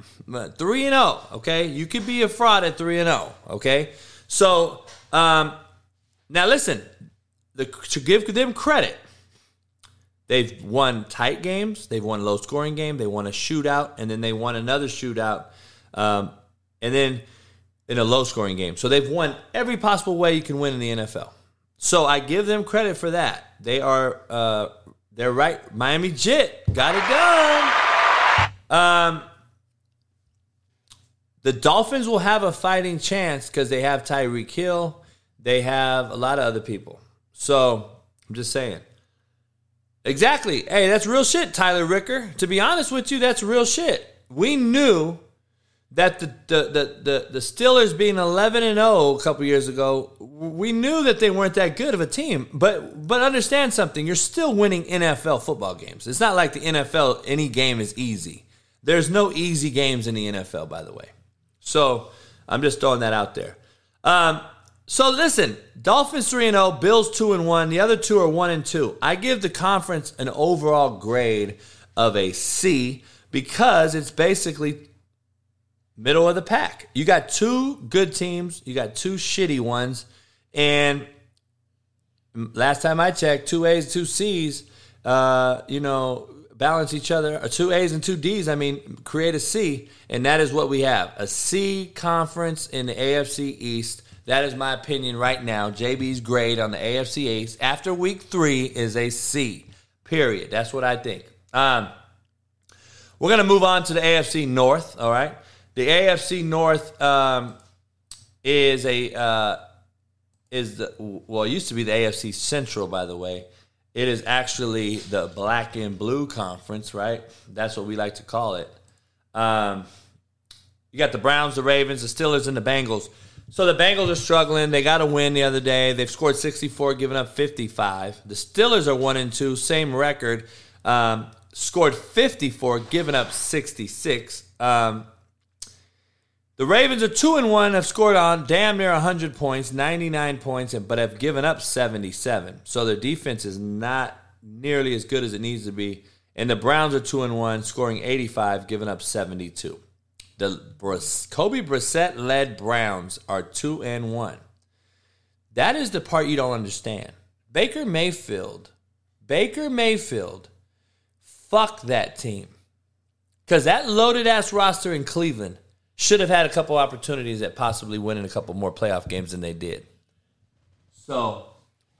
Three and zero, oh, okay. You could be a fraud at three and zero, oh, okay. So um, now listen, the, to give them credit, they've won tight games, they've won low scoring game, they won a shootout, and then they won another shootout. Um, and then in a low scoring game. So they've won every possible way you can win in the NFL. So I give them credit for that. They are uh, they're right. Miami Jit got it done. Um, the Dolphins will have a fighting chance because they have Tyreek Hill. They have a lot of other people. So I'm just saying. Exactly. Hey, that's real shit, Tyler Ricker. To be honest with you, that's real shit. We knew that the the the the, the Steelers being 11 and 0 a couple years ago, we knew that they weren't that good of a team. But but understand something, you're still winning NFL football games. It's not like the NFL any game is easy. There's no easy games in the NFL, by the way. So I'm just throwing that out there. Um, so listen, Dolphins 3 and 0, Bills 2 and 1, the other two are 1 and 2. I give the conference an overall grade of a C because it's basically middle of the pack. You got two good teams, you got two shitty ones, and last time I checked, two A's, two C's, uh, you know, balance each other. Or two A's and two D's, I mean, create a C, and that is what we have. A C conference in the AFC East. That is my opinion right now. JB's grade on the AFC East after week three is a C. Period. That's what I think. Um, we're going to move on to the AFC North, all right? The AFC North, um, is a uh, is the well, it used to be the AFC Central, by the way. It is actually the Black and Blue Conference, right? That's what we like to call it. Um, you got the Browns, the Ravens, the Steelers, and the Bengals. So the Bengals are struggling. They got a win the other day. They've scored 64, giving up 55. The Steelers are one and two, same record. Um, scored 54, giving up 66. Um, the Ravens are two and one, have scored on damn near 100 points, 99 points, but have given up 77. So their defense is not nearly as good as it needs to be. And the Browns are two and one, scoring 85, giving up 72. The Kobe Brissett led Browns are two and one. That is the part you don't understand. Baker Mayfield, Baker Mayfield, fuck that team. Because that loaded ass roster in Cleveland should have had a couple opportunities at possibly winning a couple more playoff games than they did. So,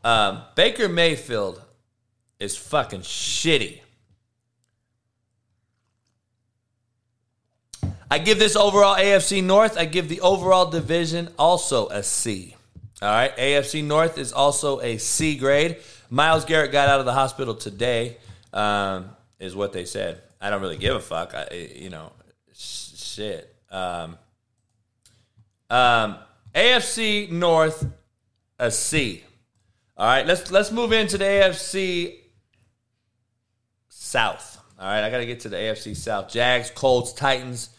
um, Baker Mayfield is fucking shitty. I give this overall AFC North, I give the overall division also a C. All right, AFC North is also a C grade. Myles Garrett got out of the hospital today, um, is what they said. I don't really give a fuck. I, you know, shit. Um, um, AFC North, a C. All right, let's let's move into the AFC South. All right, I got to get to the AFC South. Jags, Colts, Titans.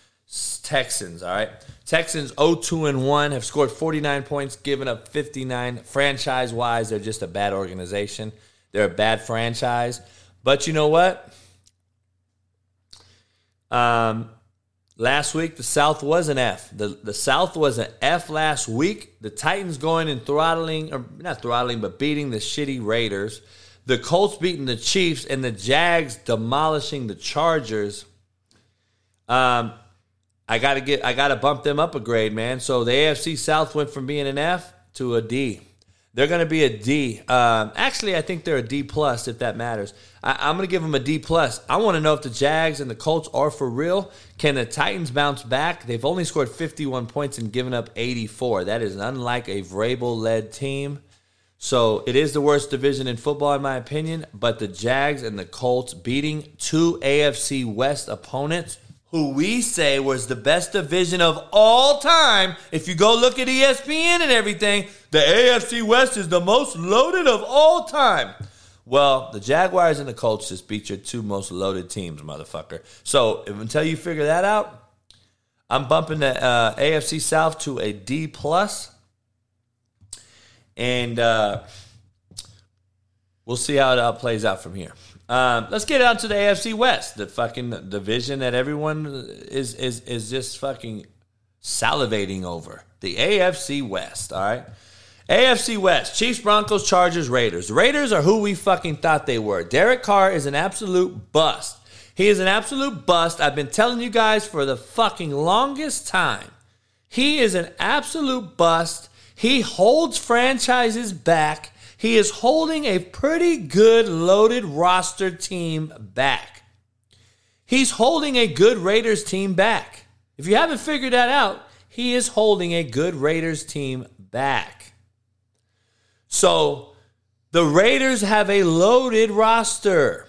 Texans, all right? Texans 0-2 and 1 have scored 49 points, given up 59. Franchise-wise, they're just a bad organization. They're a bad franchise. But you know what? Um, last week the South was an F. The the South was an F last week. The Titans going and throttling or not throttling but beating the shitty Raiders. The Colts beating the Chiefs and the Jags demolishing the Chargers. Um, I got to get I got to bump them up a grade, man. So the AFC South went from being an F to a D. They're going to be a D. Um, actually, I think they're a D plus if that matters. I, am going to give them a D plus. I want to know if the Jags and the Colts are for real. Can the Titans bounce back? They've only scored 51 points and given up 84. That is unlike a Vrabel led team. So it is the worst division in football, in my opinion. But the Jags and the Colts beating two AFC West opponents who we say was the best division of all time. If you go look at ESPN and everything, the AFC West is the most loaded of all time. Well, the Jaguars and the Colts just beat your two most loaded teams, motherfucker. So until you figure that out, I'm bumping the uh, AFC South to a D plus, and uh, we'll see how it all plays out from here. Um, let's get on to the AFC West, the fucking division that everyone is is is just fucking salivating over. The AFC West, all right. AFC West, Chiefs, Broncos, Chargers, Raiders. Raiders are who we fucking thought they were. Derek Carr is an absolute bust. He is an absolute bust. I've been telling you guys for the fucking longest time. He is an absolute bust. He holds franchises back. He is holding a pretty good loaded roster team back. He's holding a good Raiders team back. If you haven't figured that out, he is holding a good Raiders team back. So the Raiders have a loaded roster.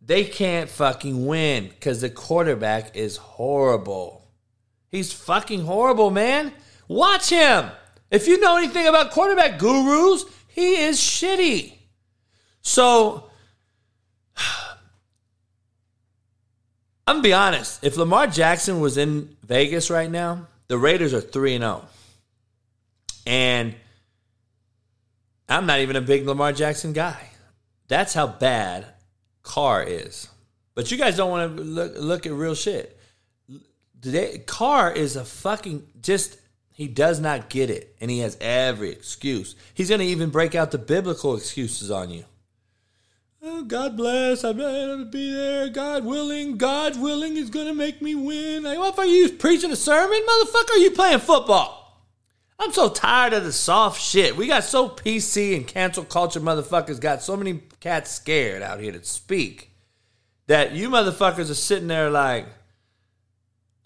They can't fucking win because the quarterback is horrible. He's fucking horrible, man. Watch him. If you know anything about quarterback gurus, he is shitty. So, (sighs) I'm gonna be honest. If Lamar Jackson was in Vegas right now, the Raiders are 3 and 0. And I'm not even a big Lamar Jackson guy. That's how bad Carr is. But you guys don't want to look, look at real shit. Today, Carr is a fucking just he does not get it, and he has every excuse. He's going to even break out the biblical excuses on you. Oh, God bless. I'm going to be there. God willing. God willing is going to make me win. Like, what are you preaching a sermon? Motherfucker, are you playing football? I'm so tired of the soft shit. We got so PC and cancel culture motherfuckers got so many cats scared out here to speak that you motherfuckers are sitting there like,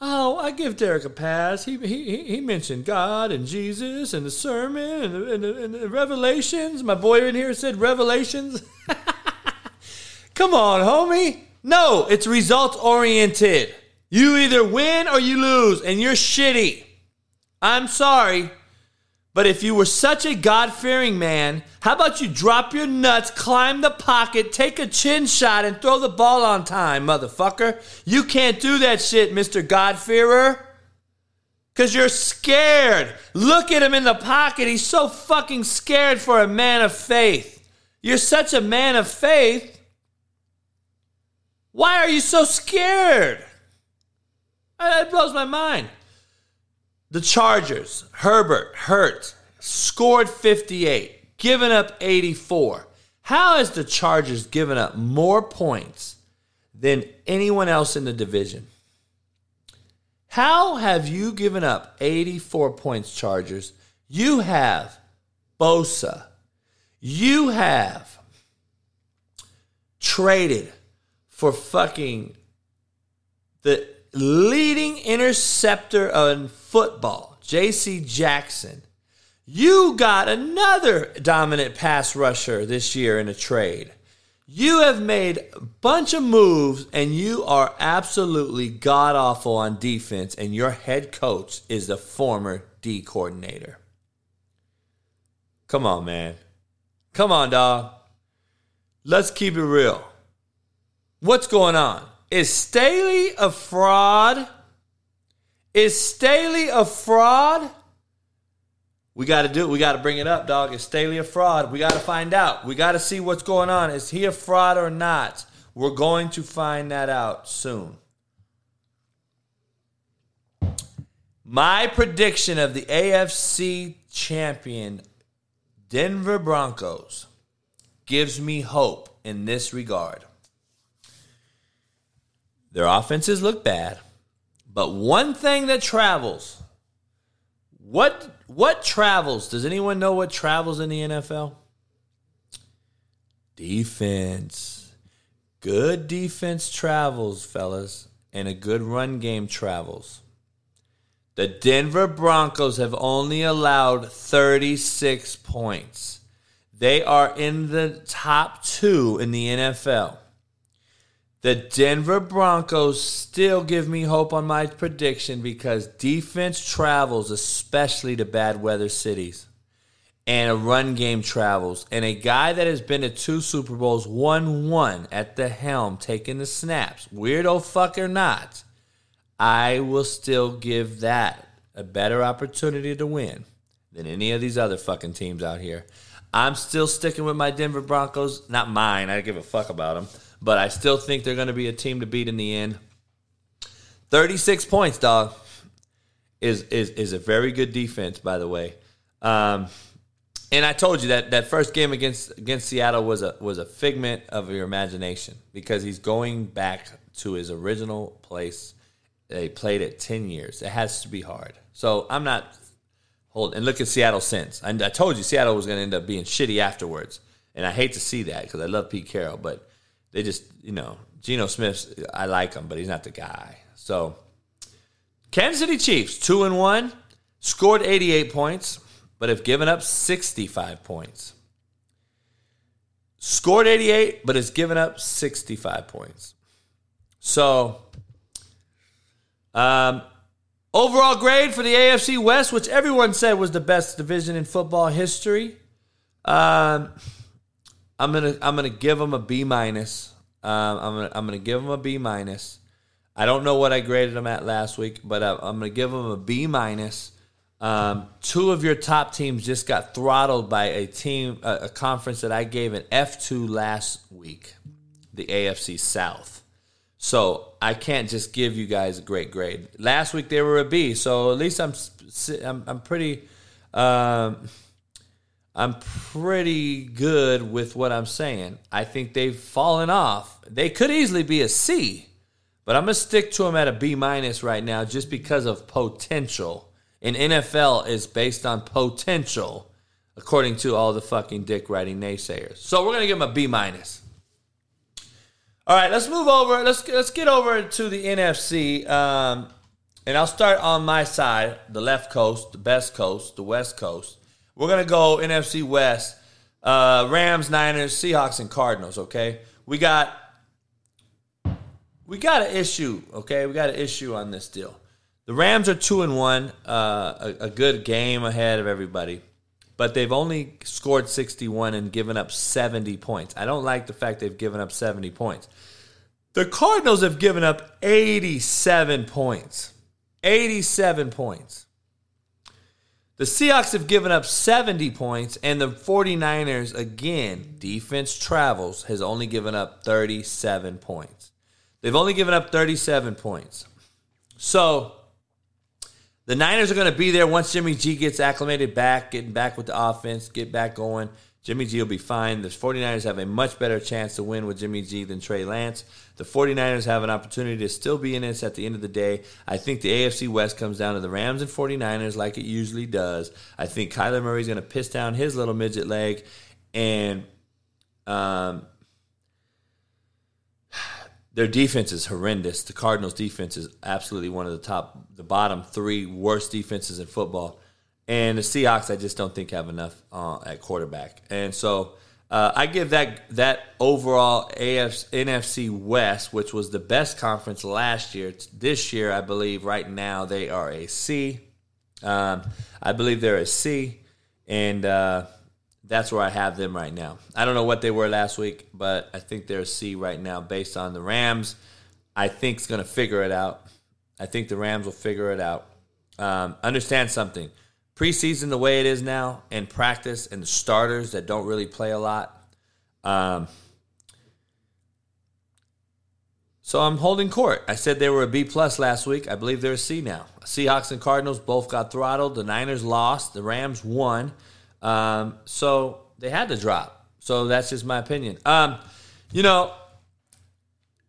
Oh, I give Derek a pass. He he he mentioned God and Jesus and the sermon and the, and the, and the revelations. My boy in here said revelations. (laughs) Come on, homie. No, it's results oriented. You either win or you lose, and you're shitty. I'm sorry. But if you were such a God fearing man, how about you drop your nuts, climb the pocket, take a chin shot, and throw the ball on time, motherfucker? You can't do that shit, Mr. God-fearer. Because you're scared. Look at him in the pocket. He's so fucking scared for a man of faith. You're such a man of faith. Why are you so scared? That blows my mind. The Chargers, Herbert, hurt, scored 58, given up 84. How has the Chargers given up more points than anyone else in the division? How have you given up 84 points, Chargers? You have Bosa. You have traded for fucking the leading interceptor in football, J.C. Jackson. You got another dominant pass rusher this year in a trade. You have made a bunch of moves and you are absolutely god awful on defense, and your head coach is the former D coordinator. Come on, man. Come on, dog. Let's keep it real. What's going on? Is Staley a fraud? Is Staley a fraud? We got to do it. We got to bring it up, dog. Is Staley a fraud? We got to find out. We got to see what's going on. Is he a fraud or not? We're going to find that out soon. My prediction of the AFC champion Denver Broncos gives me hope in this regard. Their offenses look bad, but one thing that travels, what what travels? Does anyone know what travels in the NFL? Defense. Good defense travels, fellas, and a good run game travels. The Denver Broncos have only allowed 36 points. They are in the top two in the NFL. The Denver Broncos still give me hope on my prediction because defense travels, especially to bad weather cities, and a run game travels. And a guy that has been to two Super Bowls, won one at the helm, taking the snaps, weirdo fuck or not, I will still give that a better opportunity to win than any of these other fucking teams out here. I'm still sticking with my Denver Broncos. Not mine. I give a fuck about them but I still think they're going to be a team to beat in the end. 36 points, dog, is is is a very good defense, by the way. Um, and I told you that that first game against against Seattle was a was a figment of your imagination because he's going back to his original place. They played it 10 years. It has to be hard. So I'm not hold and look at Seattle since. I, I told you Seattle was going to end up being shitty afterwards, and I hate to see that because I love Pete Carroll, but they just, you know, Geno Smith, I like him, but he's not the guy. So, Kansas City Chiefs, 2 and 1, scored 88 points, but have given up 65 points. Scored 88, but has given up 65 points. So, um, overall grade for the AFC West, which everyone said was the best division in football history. Um, I'm gonna I'm gonna give them a B minus. Um, I'm gonna I'm gonna give them a B minus. I don't know what I graded them at last week, but I, I'm gonna give them a B minus. Um, two of your top teams just got throttled by a team, a, a conference that I gave an F2 last week, the AFC South. So I can't just give you guys a great grade. Last week they were a B, so at least I'm I'm, I'm pretty. Um, I'm pretty good with what I'm saying. I think they've fallen off. They could easily be a C, but I'm gonna stick to them at a B minus right now just because of potential. And NFL is based on potential, according to all the fucking dick writing naysayers. So we're gonna give them a B minus. All right, let's move over. Let's let's get over to the NFC. Um, and I'll start on my side, the left coast, the best coast, the west coast. We're gonna go NFC West, uh, Rams, Niners, Seahawks, and Cardinals. Okay, we got we got an issue. Okay, we got an issue on this deal. The Rams are two and one, uh, a, a good game ahead of everybody, but they've only scored sixty one and given up seventy points. I don't like the fact they've given up seventy points. The Cardinals have given up eighty seven points. 87 points. The Seahawks have given up 70 points, and the 49ers, again, defense travels, has only given up 37 points. They've only given up 37 points. So the Niners are going to be there once Jimmy G gets acclimated back, getting back with the offense, get back going. Jimmy G will be fine. The 49ers have a much better chance to win with Jimmy G than Trey Lance. The 49ers have an opportunity to still be in this at the end of the day. I think the AFC West comes down to the Rams and 49ers like it usually does. I think Kyler Murray's going to piss down his little midget leg. And um, their defense is horrendous. The Cardinals' defense is absolutely one of the top, the bottom three worst defenses in football. And the Seahawks, I just don't think have enough uh, at quarterback. And so uh, I give that that overall AFC, NFC West, which was the best conference last year. This year, I believe right now they are a C. Um, I believe they're a C, and uh, that's where I have them right now. I don't know what they were last week, but I think they're a C right now based on the Rams. I think is going to figure it out. I think the Rams will figure it out. Um, understand something preseason the way it is now and practice and the starters that don't really play a lot. Um, so I'm holding court. I said they were a B plus last week. I believe they're a C now. Seahawks and Cardinals both got throttled. The Niners lost. The Rams won. Um, so they had to drop. So that's just my opinion. Um, you know,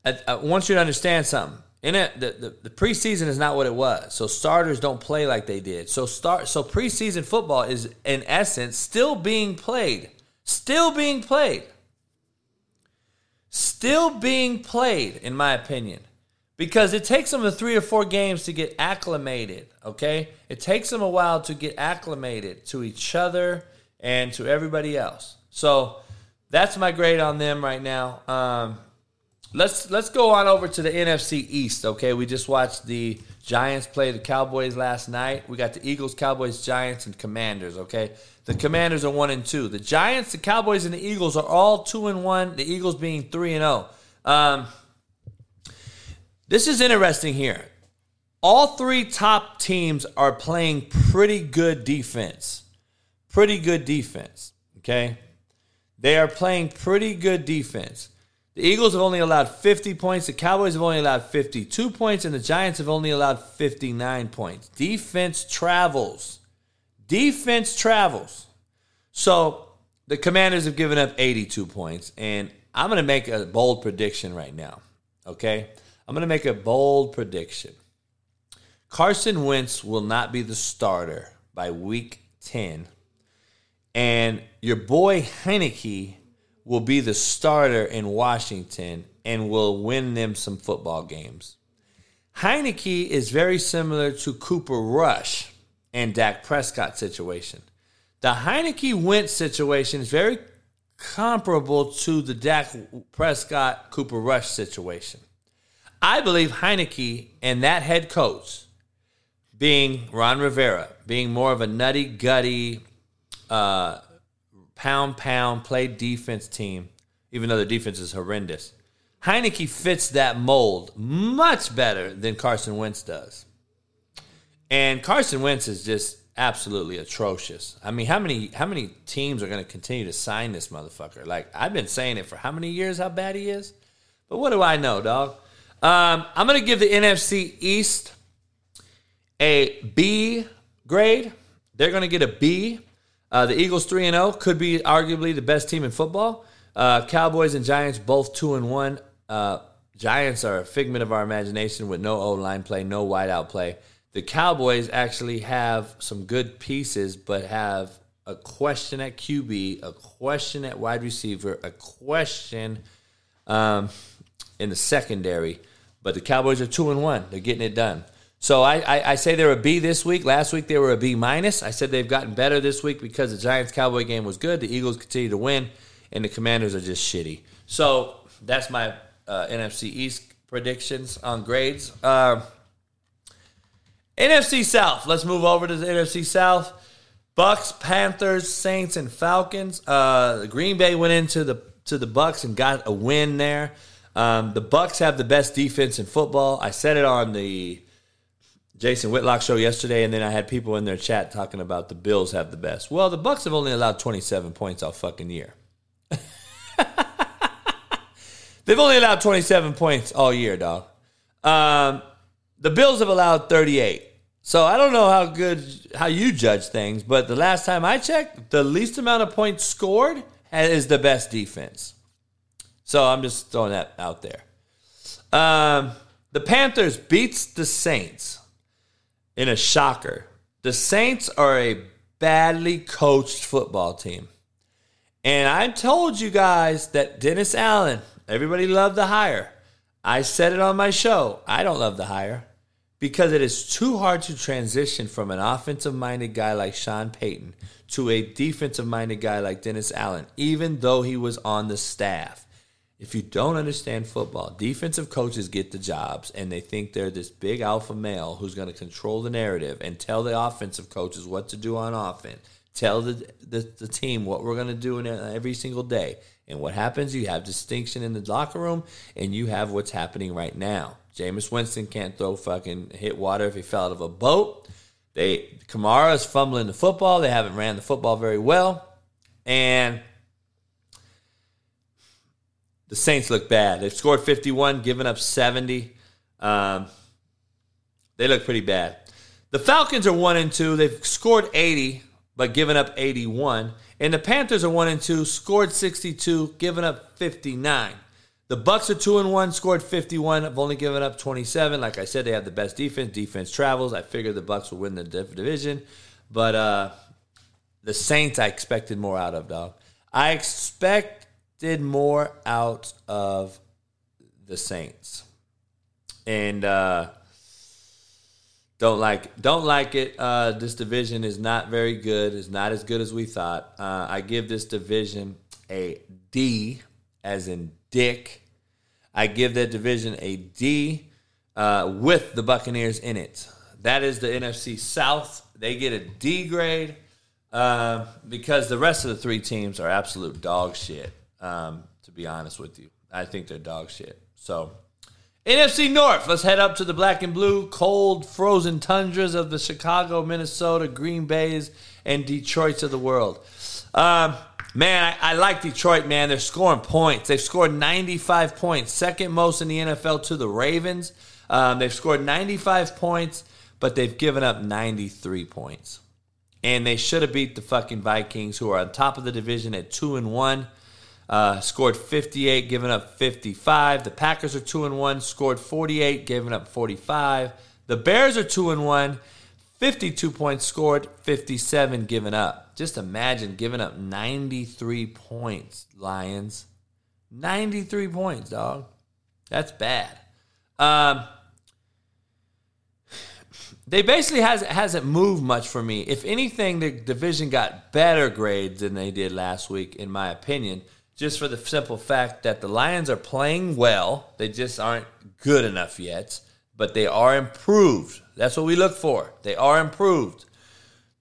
I, I want you to understand something in it the, the, the, preseason is not what it was. So starters don't play like they did. So start so preseason football is in essence still being played. Still being played. Still being played in my opinion. Because it takes them three or four games to get acclimated okay? It takes them a while to get acclimated to each other and to everybody else. So that's my grade on them right now. Um, Let's let's go on over to the NFC East. Okay, we just watched the Giants play the Cowboys last night. We got the Eagles, Cowboys, Giants, and Commanders. Okay, the Commanders are one and two. The Giants, the Cowboys, and the Eagles are all two and one. The Eagles being three and zero. Oh. Um, this is interesting here. All three top teams are playing pretty good defense. Pretty good defense. Okay, they are playing pretty good defense. The Eagles have only allowed 50 points, the Cowboys have only allowed 52 points, and the Giants have only allowed 59 points. Defense travels. Defense travels. So the Commanders have given up 82 points, and I'm going to make a bold prediction right now. Okay? I'm going to make a bold prediction. Carson Wentz will not be the starter by week 10. And your boy Heinicke will be the starter in Washington and will win them some football games. Heinicke is very similar to Cooper Rush and Dak Prescott situation. The Heinicke Wentz situation is very comparable to the Dak Prescott Cooper Rush situation. I believe Heinicke and that head coach, being Ron Rivera, being more of a nutty gutty, uh, pound pound play defense team, even though the defense is horrendous. Heinicke fits that mold much better than Carson Wentz does. And Carson Wentz is just absolutely atrocious. I mean, how many how many teams are going to continue to sign this motherfucker? Like I've been saying it for how many years how bad he is? But what do I know, dog? Um, I'm going to give the NFC East a B grade. They're going to get a B. Uh, the Eagles three and zero oh could be arguably the best team in football. Uh, Cowboys and Giants both two and one. Uh, Giants are a figment of our imagination with no O line play, no wideout play. The Cowboys actually have some good pieces, but have a question at QB, a question at wide receiver, a question um, in the secondary. But the Cowboys are two and one; they're getting it done. So I, I, I say they're a B this week. Last week they were a B minus. I said they've gotten better this week because the Giants Cowboy game was good. The Eagles continue to win, and the Commanders are just shitty. So that's my uh, NFC East predictions on grades. Uh, NFC South. Let's move over to the NFC South. Bucks, Panthers, Saints, and Falcons. Uh, Green Bay went into the to the Bucks and got a win there. Um, the Bucks have the best defense in football. I said it on the Jason Whitlock show yesterday, and then I had people in their chat talking about the Bills have the best. Well, the Bucks have only allowed 27 points all fucking year. (laughs) They've only allowed 27 points all year, dog. Um, the Bills have allowed 38. So I don't know how good how you judge things, but the last time I checked, the least amount of points scored is the best defense. So I'm just throwing that out there. Um, the Panthers beats the Saints in a shocker. The Saints are a badly coached football team. And I told you guys that Dennis Allen, everybody loved the hire. I said it on my show. I don't love the hire because it is too hard to transition from an offensive minded guy like Sean Payton to a defensive minded guy like Dennis Allen, even though he was on the staff. If you don't understand football, defensive coaches get the jobs and they think they're this big alpha male who's going to control the narrative and tell the offensive coaches what to do on offense, tell the, the, the team what we're going to do in every single day. And what happens? You have distinction in the locker room and you have what's happening right now. Jameis Winston can't throw fucking hit water if he fell out of a boat. They Kamara is fumbling the football. They haven't ran the football very well, and the Saints look bad. They've scored 51, given up 70. Um, they look pretty bad. The Falcons are one and two. They've scored 80, but given up 81. And the Panthers are one and two, scored 62, given up 59. The Bucks are two and one, scored 51. I've only given up 27. Like I said, they have the best defense. Defense travels. I figured the Bucks will win the division, but uh, the Saints I expected more out of, dog. I expected more out of the Saints, and uh, don't like don't like it. Uh, this division is not very good. It's not as good as we thought. Uh, I give this division a D, as in Dick. I give that division a D uh, with the Buccaneers in it. That is the NFC South. They get a D grade uh, because the rest of the three teams are absolute dog shit. Um, to be honest with you, I think they're dog shit. So. NFC North. Let's head up to the black and blue, cold, frozen tundras of the Chicago, Minnesota, Green Bays, and Detroits of the world. Um, Man, I, I, like Detroit, man. They're scoring points. They've scored 95 points, second most in the NFL to the Ravens. Um, they've scored 95 points, but they've given up 93 points. And they should have beat the fucking Vikings, who are on top of the division at 2 and 1. Uh, scored 58, giving up 55. The Packers are 2 and 1, scored 48, giving up 45. The Bears are 2 and 1 52 points scored, 57 given up. Just imagine giving up 93 points, Lions. 93 points, dog. That's bad. Um, (sighs) they basically has hasn't moved much for me. If anything, the division got better grades than they did last week, in my opinion. Just for the simple fact that the Lions are playing well, they just aren't good enough yet but they are improved. That's what we look for. They are improved.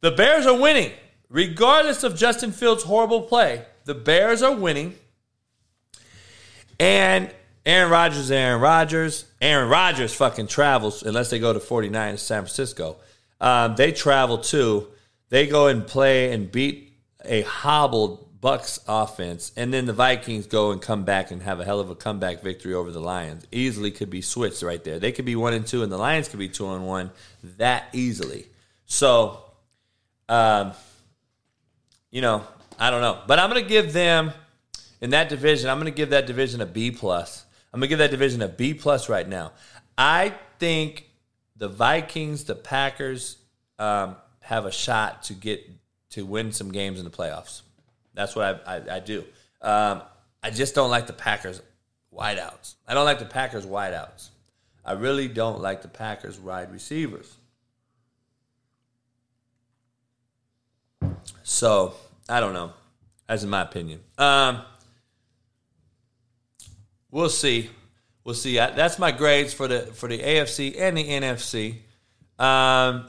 The Bears are winning. Regardless of Justin Fields' horrible play, the Bears are winning. And Aaron Rodgers, Aaron Rodgers. Aaron Rodgers fucking travels, unless they go to 49 to San Francisco. Um, they travel too. They go and play and beat a hobbled Bucks offense, and then the Vikings go and come back and have a hell of a comeback victory over the Lions. Easily could be switched right there. They could be one and two, and the Lions could be two and one that easily. So, um, you know, I don't know, but I'm going to give them in that division. I'm going to give that division a B plus. I'm going to give that division a B plus right now. I think the Vikings, the Packers, um, have a shot to get to win some games in the playoffs. That's what I, I, I do. Um, I just don't like the Packers wideouts. I don't like the Packers wideouts. I really don't like the Packers wide receivers. So I don't know. That's in my opinion. Um, we'll see. We'll see. I, that's my grades for the for the AFC and the NFC. Um,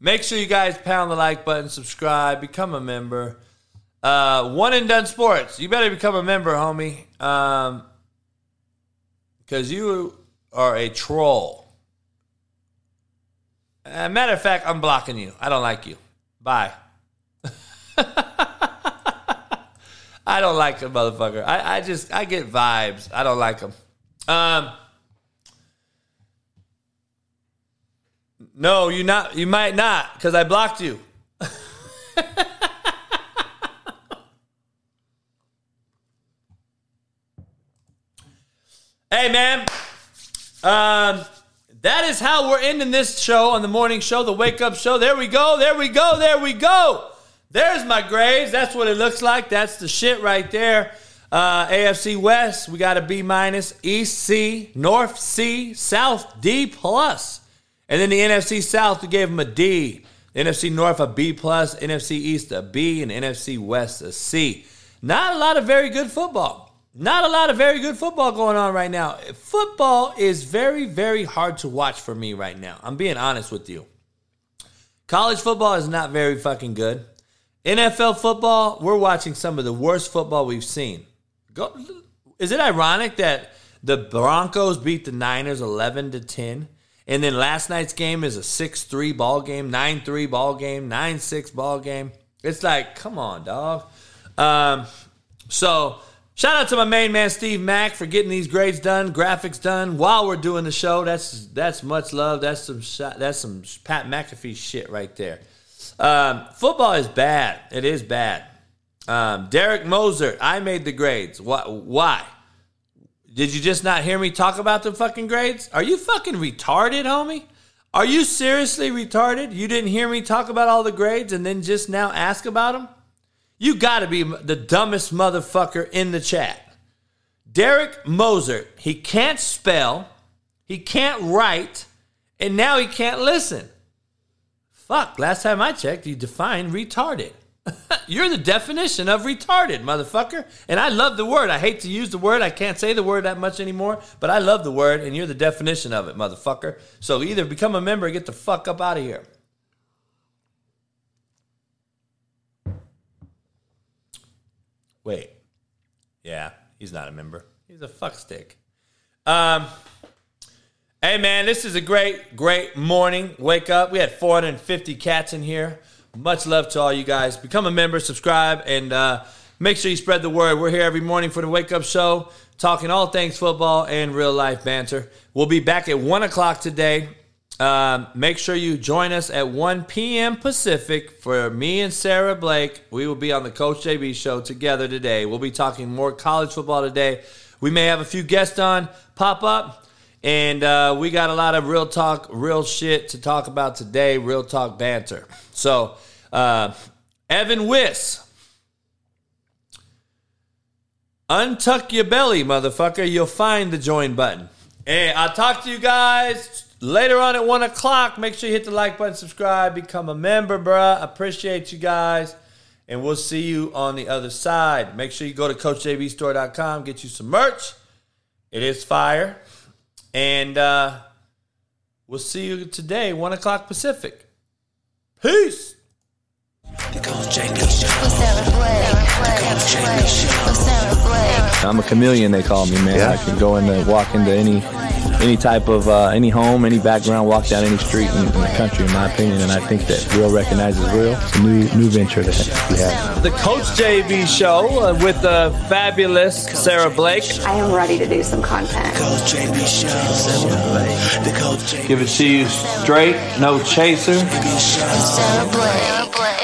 make sure you guys pound the like button, subscribe, become a member. Uh, one and done sports. You better become a member, homie. Um, because you are a troll. Uh, matter of fact, I'm blocking you. I don't like you. Bye. (laughs) I don't like a motherfucker. I, I just I get vibes. I don't like them. Um. No, you not. You might not because I blocked you. (laughs) hey, man. Um. That is how we're ending this show on the morning show, the wake up show. There we go. There we go. There we go. There's my grades. That's what it looks like. That's the shit right there. Uh, AFC West, we got a B minus. East C, North C, South D plus, and then the NFC South we gave them a D. NFC North a B plus, NFC East a B, and NFC West a C. Not a lot of very good football. Not a lot of very good football going on right now. Football is very, very hard to watch for me right now. I'm being honest with you. College football is not very fucking good. NFL football, we're watching some of the worst football we've seen. Go, is it ironic that the Broncos beat the Niners 11 to 10? And then last night's game is a 6-3 ball game, 9-3 ball game, 9-6 ball game. It's like, come on, dog. Um, so shout out to my main man Steve Mack for getting these grades done, graphics done while we're doing the show. That's that's much love. That's some that's some Pat McAfee shit right there. Um, football is bad. It is bad. Um, Derek Moser, I made the grades. Why, why? Did you just not hear me talk about the fucking grades? Are you fucking retarded, homie? Are you seriously retarded? You didn't hear me talk about all the grades and then just now ask about them? You gotta be the dumbest motherfucker in the chat. Derek Moser, he can't spell, he can't write, and now he can't listen. Fuck, last time I checked, you defined retarded. (laughs) You're the definition of retarded, motherfucker. And I love the word. I hate to use the word. I can't say the word that much anymore, but I love the word, and you're the definition of it, motherfucker. So either become a member or get the fuck up out of here. Wait. Yeah, he's not a member. He's a fuckstick. Um, Hey man, this is a great, great morning. Wake up. We had 450 cats in here. Much love to all you guys. Become a member, subscribe, and uh, make sure you spread the word. We're here every morning for the Wake Up Show, talking all things football and real life banter. We'll be back at 1 o'clock today. Um, make sure you join us at 1 p.m. Pacific for me and Sarah Blake. We will be on the Coach JB show together today. We'll be talking more college football today. We may have a few guests on pop up. And uh, we got a lot of real talk, real shit to talk about today, real talk banter. So, uh, Evan Wiss, untuck your belly, motherfucker. You'll find the join button. Hey, I'll talk to you guys later on at 1 o'clock. Make sure you hit the like button, subscribe, become a member, bruh. Appreciate you guys. And we'll see you on the other side. Make sure you go to CoachJBStore.com, get you some merch. It is fire. And uh, we'll see you today, 1 o'clock Pacific. Peace. I'm a chameleon, they call me, man. I can go in and walk into any any type of uh, any home, any background, walk down any street in, in, the country, in my opinion. And I think that real recognizes real. It's a new new venture that we have. The Coach JB Show uh, with the fabulous Sarah Blake. I am ready to do some content. Coach JB Show. The Coach JB Give it to you straight, no chaser. Show. Sarah Blake.